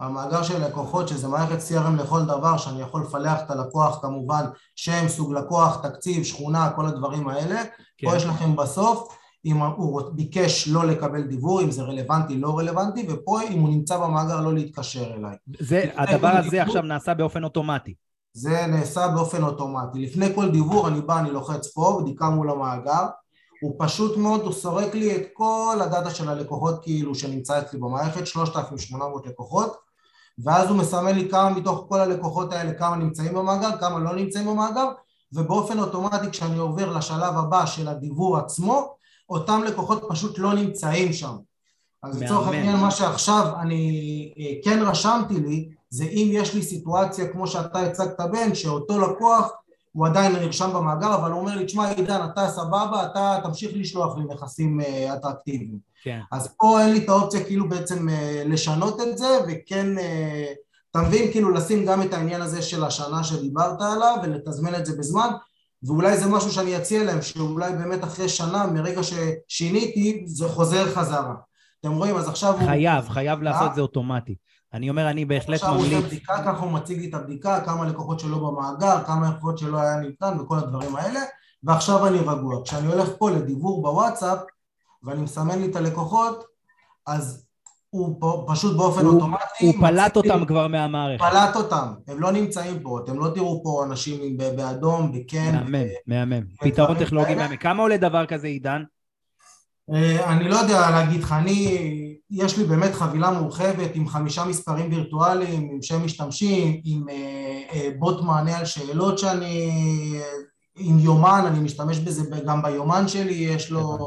Speaker 3: המאגר של לקוחות שזה מערכת CRM לכל דבר שאני יכול לפלח את הלקוח כמובן שם, סוג לקוח, תקציב, שכונה, כל הדברים האלה כן. פה יש לכם בסוף אם הוא ביקש לא לקבל דיבור, אם זה רלוונטי, לא רלוונטי, ופה אם הוא נמצא במאגר לא להתקשר אליי.
Speaker 1: זה, הדבר הזה דיבור, עכשיו נעשה באופן אוטומטי.
Speaker 3: זה נעשה באופן אוטומטי. לפני כל דיבור אני בא, אני לוחץ פה, בדיקה מול המאגר, הוא פשוט מאוד, הוא סורק לי את כל הדאטה של הלקוחות כאילו שנמצא אצלי במערכת, 3,800 לקוחות, ואז הוא מסמן לי כמה מתוך כל הלקוחות האלה, כמה נמצאים במאגר, כמה לא נמצאים במאגר, ובאופן אוטומטי כשאני עובר לשלב הבא של הדיוור עצמו, אותם לקוחות פשוט לא נמצאים שם. אז לצורך העניין מה שעכשיו אני אה, כן רשמתי לי, זה אם יש לי סיטואציה כמו שאתה הצגת בן, שאותו לקוח הוא עדיין נרשם במאגר, אבל הוא אומר לי, תשמע עידן, אתה סבבה, אתה תמשיך לשלוח לי נכסים אה, אטרקטיביים.
Speaker 1: כן.
Speaker 3: אז פה אין לי את האופציה כאילו בעצם אה, לשנות את זה, וכן, אה, אתה מבין, כאילו לשים גם את העניין הזה של השנה שדיברת עליו, ולתזמן את זה בזמן, ואולי זה משהו שאני אציע להם, שאולי באמת אחרי שנה, מרגע ששיניתי, זה חוזר חזרה. אתם רואים, אז עכשיו
Speaker 1: חייב, הוא... חייב לעשות את זה אוטומטי. אני אומר, אני בהחלט ממליץ...
Speaker 3: עכשיו הוא עושה בדיקה, ככה הוא מציג לי את הבדיקה, כמה לקוחות שלו במאגר, כמה לקוחות שלא היה ניתן וכל הדברים האלה, ועכשיו אני רגוע. כשאני הולך פה לדיבור בוואטסאפ, ואני מסמן לי את הלקוחות, אז הוא פה, פשוט באופן
Speaker 1: הוא,
Speaker 3: אוטומטי...
Speaker 1: הוא פלט אותם לי, כבר מהמערכת.
Speaker 3: פלט אותם, הם לא נמצאים פה, אתם לא תראו פה אנשים באדום, בכן...
Speaker 1: מהמם, מהמם. פתרון טכנולוגי מהמם. כמה עולה דבר כזה, עידן?
Speaker 3: אה, אני לא יודע להגיד לך, אני, יש לי באמת חבילה מורחבת עם חמישה מספרים וירטואליים, עם שם משתמשים, עם אה, אה, בוט מענה על שאלות שאני, עם יומן, אני משתמש בזה גם ביומן שלי, יש לו...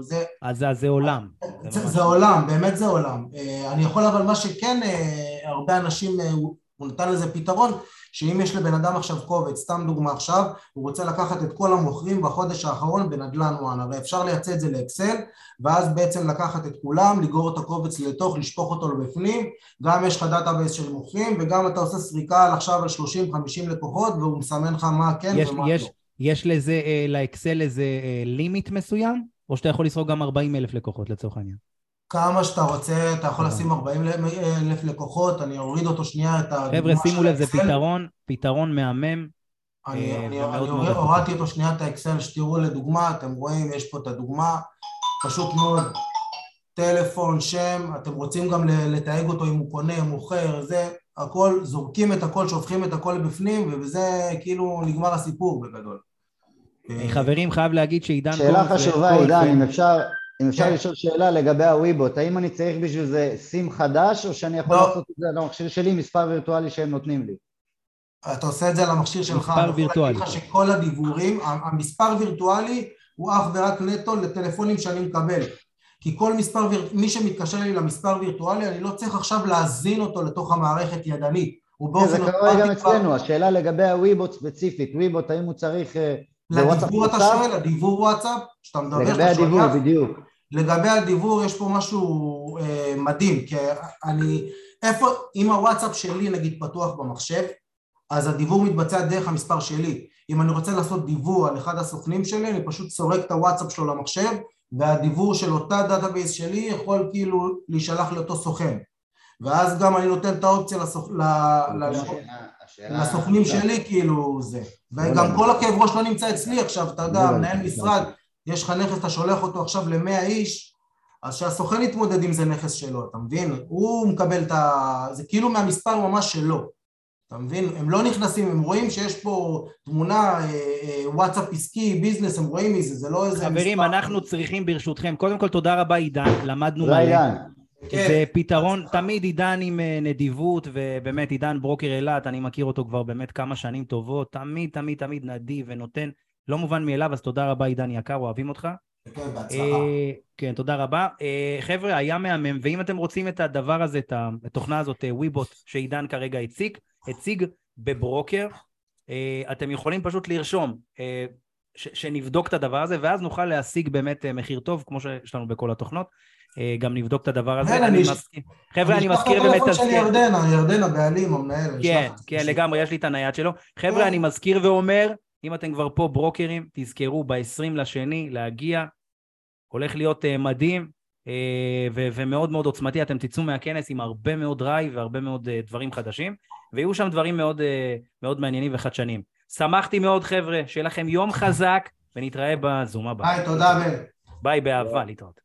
Speaker 3: זה...
Speaker 1: אז זה, זה עולם.
Speaker 3: זה, זה, זה עולם, באמת זה עולם. אני יכול אבל מה שכן, הרבה אנשים, הוא נתן לזה פתרון, שאם יש לבן אדם עכשיו קובץ, סתם דוגמה עכשיו, הוא רוצה לקחת את כל המוכרים בחודש האחרון בנדל"ן וואן, הרי אפשר לייצא את זה לאקסל, ואז בעצם לקחת את כולם, לגרור את הקובץ לתוך, לשפוך אותו לבפנים, גם יש לך database של מוכרים, וגם אתה עושה סריקה על עכשיו על 30-50 לקוחות, והוא מסמן לך מה כן יש, ומה
Speaker 1: יש, לא. יש לזה, אה, לאקסל איזה אה, לימיט מסוים? או שאתה יכול לסרוק גם 40 אלף לקוחות לצורך העניין?
Speaker 3: כמה שאתה רוצה, אתה יכול לשים 40 אלף לקוחות, אני אוריד אותו שנייה את
Speaker 1: הדוגמה חבר'ה, שימו לב, זה פתרון, פתרון מהמם.
Speaker 3: אני, אה, הורדתי אותו שנייה את האקסל, שתראו לדוגמה, אתם רואים, יש פה את הדוגמה, פשוט מאוד, טלפון, שם, אתם רוצים גם לתייג אותו אם הוא קונה, מוכר, זה, הכל, זורקים את הכל, שופכים את הכל לבפנים, ובזה כאילו נגמר הסיפור בגדול.
Speaker 1: חברים, חייב להגיד שעידן...
Speaker 5: שאלה חשובה, עידן, אם אפשר, אם אפשר
Speaker 3: כן.
Speaker 5: לשאול שאלה לגבי הוויבוט, האם אני צריך בשביל זה סים חדש, או שאני יכול
Speaker 3: לא.
Speaker 5: לעשות את זה על המכשיר שלי, מספר וירטואלי שהם נותנים לי?
Speaker 3: אתה עושה את זה על המכשיר שלך,
Speaker 1: מספר
Speaker 3: אני יכול
Speaker 1: וירטואלי.
Speaker 3: להגיד לך שכל הדיבורים, המספר וירטואלי הוא אך ורק נטו לטלפונים שאני מקבל. כי כל מספר, ויר- מי שמתקשר לי למספר וירטואלי, אני לא צריך עכשיו להזין אותו לתוך המערכת ידנית. הוא
Speaker 5: כן, זה קורה גם אצלנו, השאלה לגבי הוויבוט ספציפית, וויבוט, האם הוא צריך...
Speaker 3: לדיוור אתה? שואל, הדיוור וואטסאפ, שאתה מדבר,
Speaker 5: לגבי
Speaker 3: שאתה
Speaker 5: הדיוור,
Speaker 3: שולח,
Speaker 5: בדיוק.
Speaker 3: לגבי הדיוור יש פה משהו אה, מדהים, כי אני, איפה, אם הוואטסאפ שלי נגיד פתוח במחשב, אז הדיוור מתבצע דרך המספר שלי. אם אני רוצה לעשות דיוור על אחד הסוכנים שלי, אני פשוט סורק את הוואטסאפ שלו למחשב, והדיוור של אותה database שלי יכול כאילו להישלח לאותו סוכן. ואז גם אני נותן את האופציה לסוכ... ל... ל...
Speaker 5: השאלה-
Speaker 3: לסוכנים שלי כאילו זה.
Speaker 5: לא
Speaker 3: וגם. כל הכאב ראש לא נמצא אצלי עכשיו, אתה
Speaker 5: לא
Speaker 3: יודע,
Speaker 5: יודע.
Speaker 3: מנהל משרד, יש לך נכס, אתה שולח אותו עכשיו למאה איש, אז שהסוכן יתמודד עם זה נכס שלו, אתה מבין? הוא מקבל את ה... זה כאילו מהמספר ממש שלו, אתה מבין? הם לא נכנסים, הם רואים שיש פה תמונה, אה, אה, וואטסאפ עסקי, ביזנס, הם רואים מזה, זה לא איזה
Speaker 1: חברים,
Speaker 3: מספר.
Speaker 1: אנחנו צריכים ברשותכם, קודם כל תודה רבה עידן, למדנו מלא.
Speaker 3: כן.
Speaker 1: זה פתרון, תמיד עידן עם אה, נדיבות, ובאמת עידן ברוקר אילת, אני מכיר אותו כבר באמת כמה שנים טובות, תמיד תמיד תמיד נדיב ונותן, לא מובן מאליו, אז תודה רבה עידן יקר, אוהבים אותך.
Speaker 3: כן, בהצלחה.
Speaker 1: אה, כן, תודה רבה. אה, חבר'ה, היה מהמם, ואם אתם רוצים את הדבר הזה, את התוכנה הזאת, אה, וויבוט, שעידן כרגע הציג, הציג בברוקר, אה, אתם יכולים פשוט לרשום אה, ש- שנבדוק את הדבר הזה, ואז נוכל להשיג באמת אה, מחיר טוב, כמו שיש לנו בכל התוכנות. אה, גם נבדוק את הדבר הזה.
Speaker 3: כן,
Speaker 1: אני
Speaker 3: אני-
Speaker 1: מזכיר- חבר'ה, אני מזכיר באמת...
Speaker 3: הטלפון של ירדנה, ירדנה בעלים, המנהל.
Speaker 1: כן. כן, לגמרי, יש לי את הנייד שלו. חבר'ה,
Speaker 3: כן.
Speaker 1: אני מזכיר ואומר, אם אתם כבר פה ברוקרים, תזכרו ב-20 לשני להגיע, הולך להיות uh, מדהים ו- ומאוד מאוד עוצמתי, אתם תצאו מהכנס עם הרבה מאוד drive והרבה מאוד דברים חדשים, ויהיו שם דברים מאוד, מאוד מעניינים וחדשניים. שמחתי מאוד, חבר'ה, שיהיה לכם יום חזק, ונתראה בזום הבא.
Speaker 3: היי, תודה, בן.
Speaker 1: ביי, באהבה, להתראות.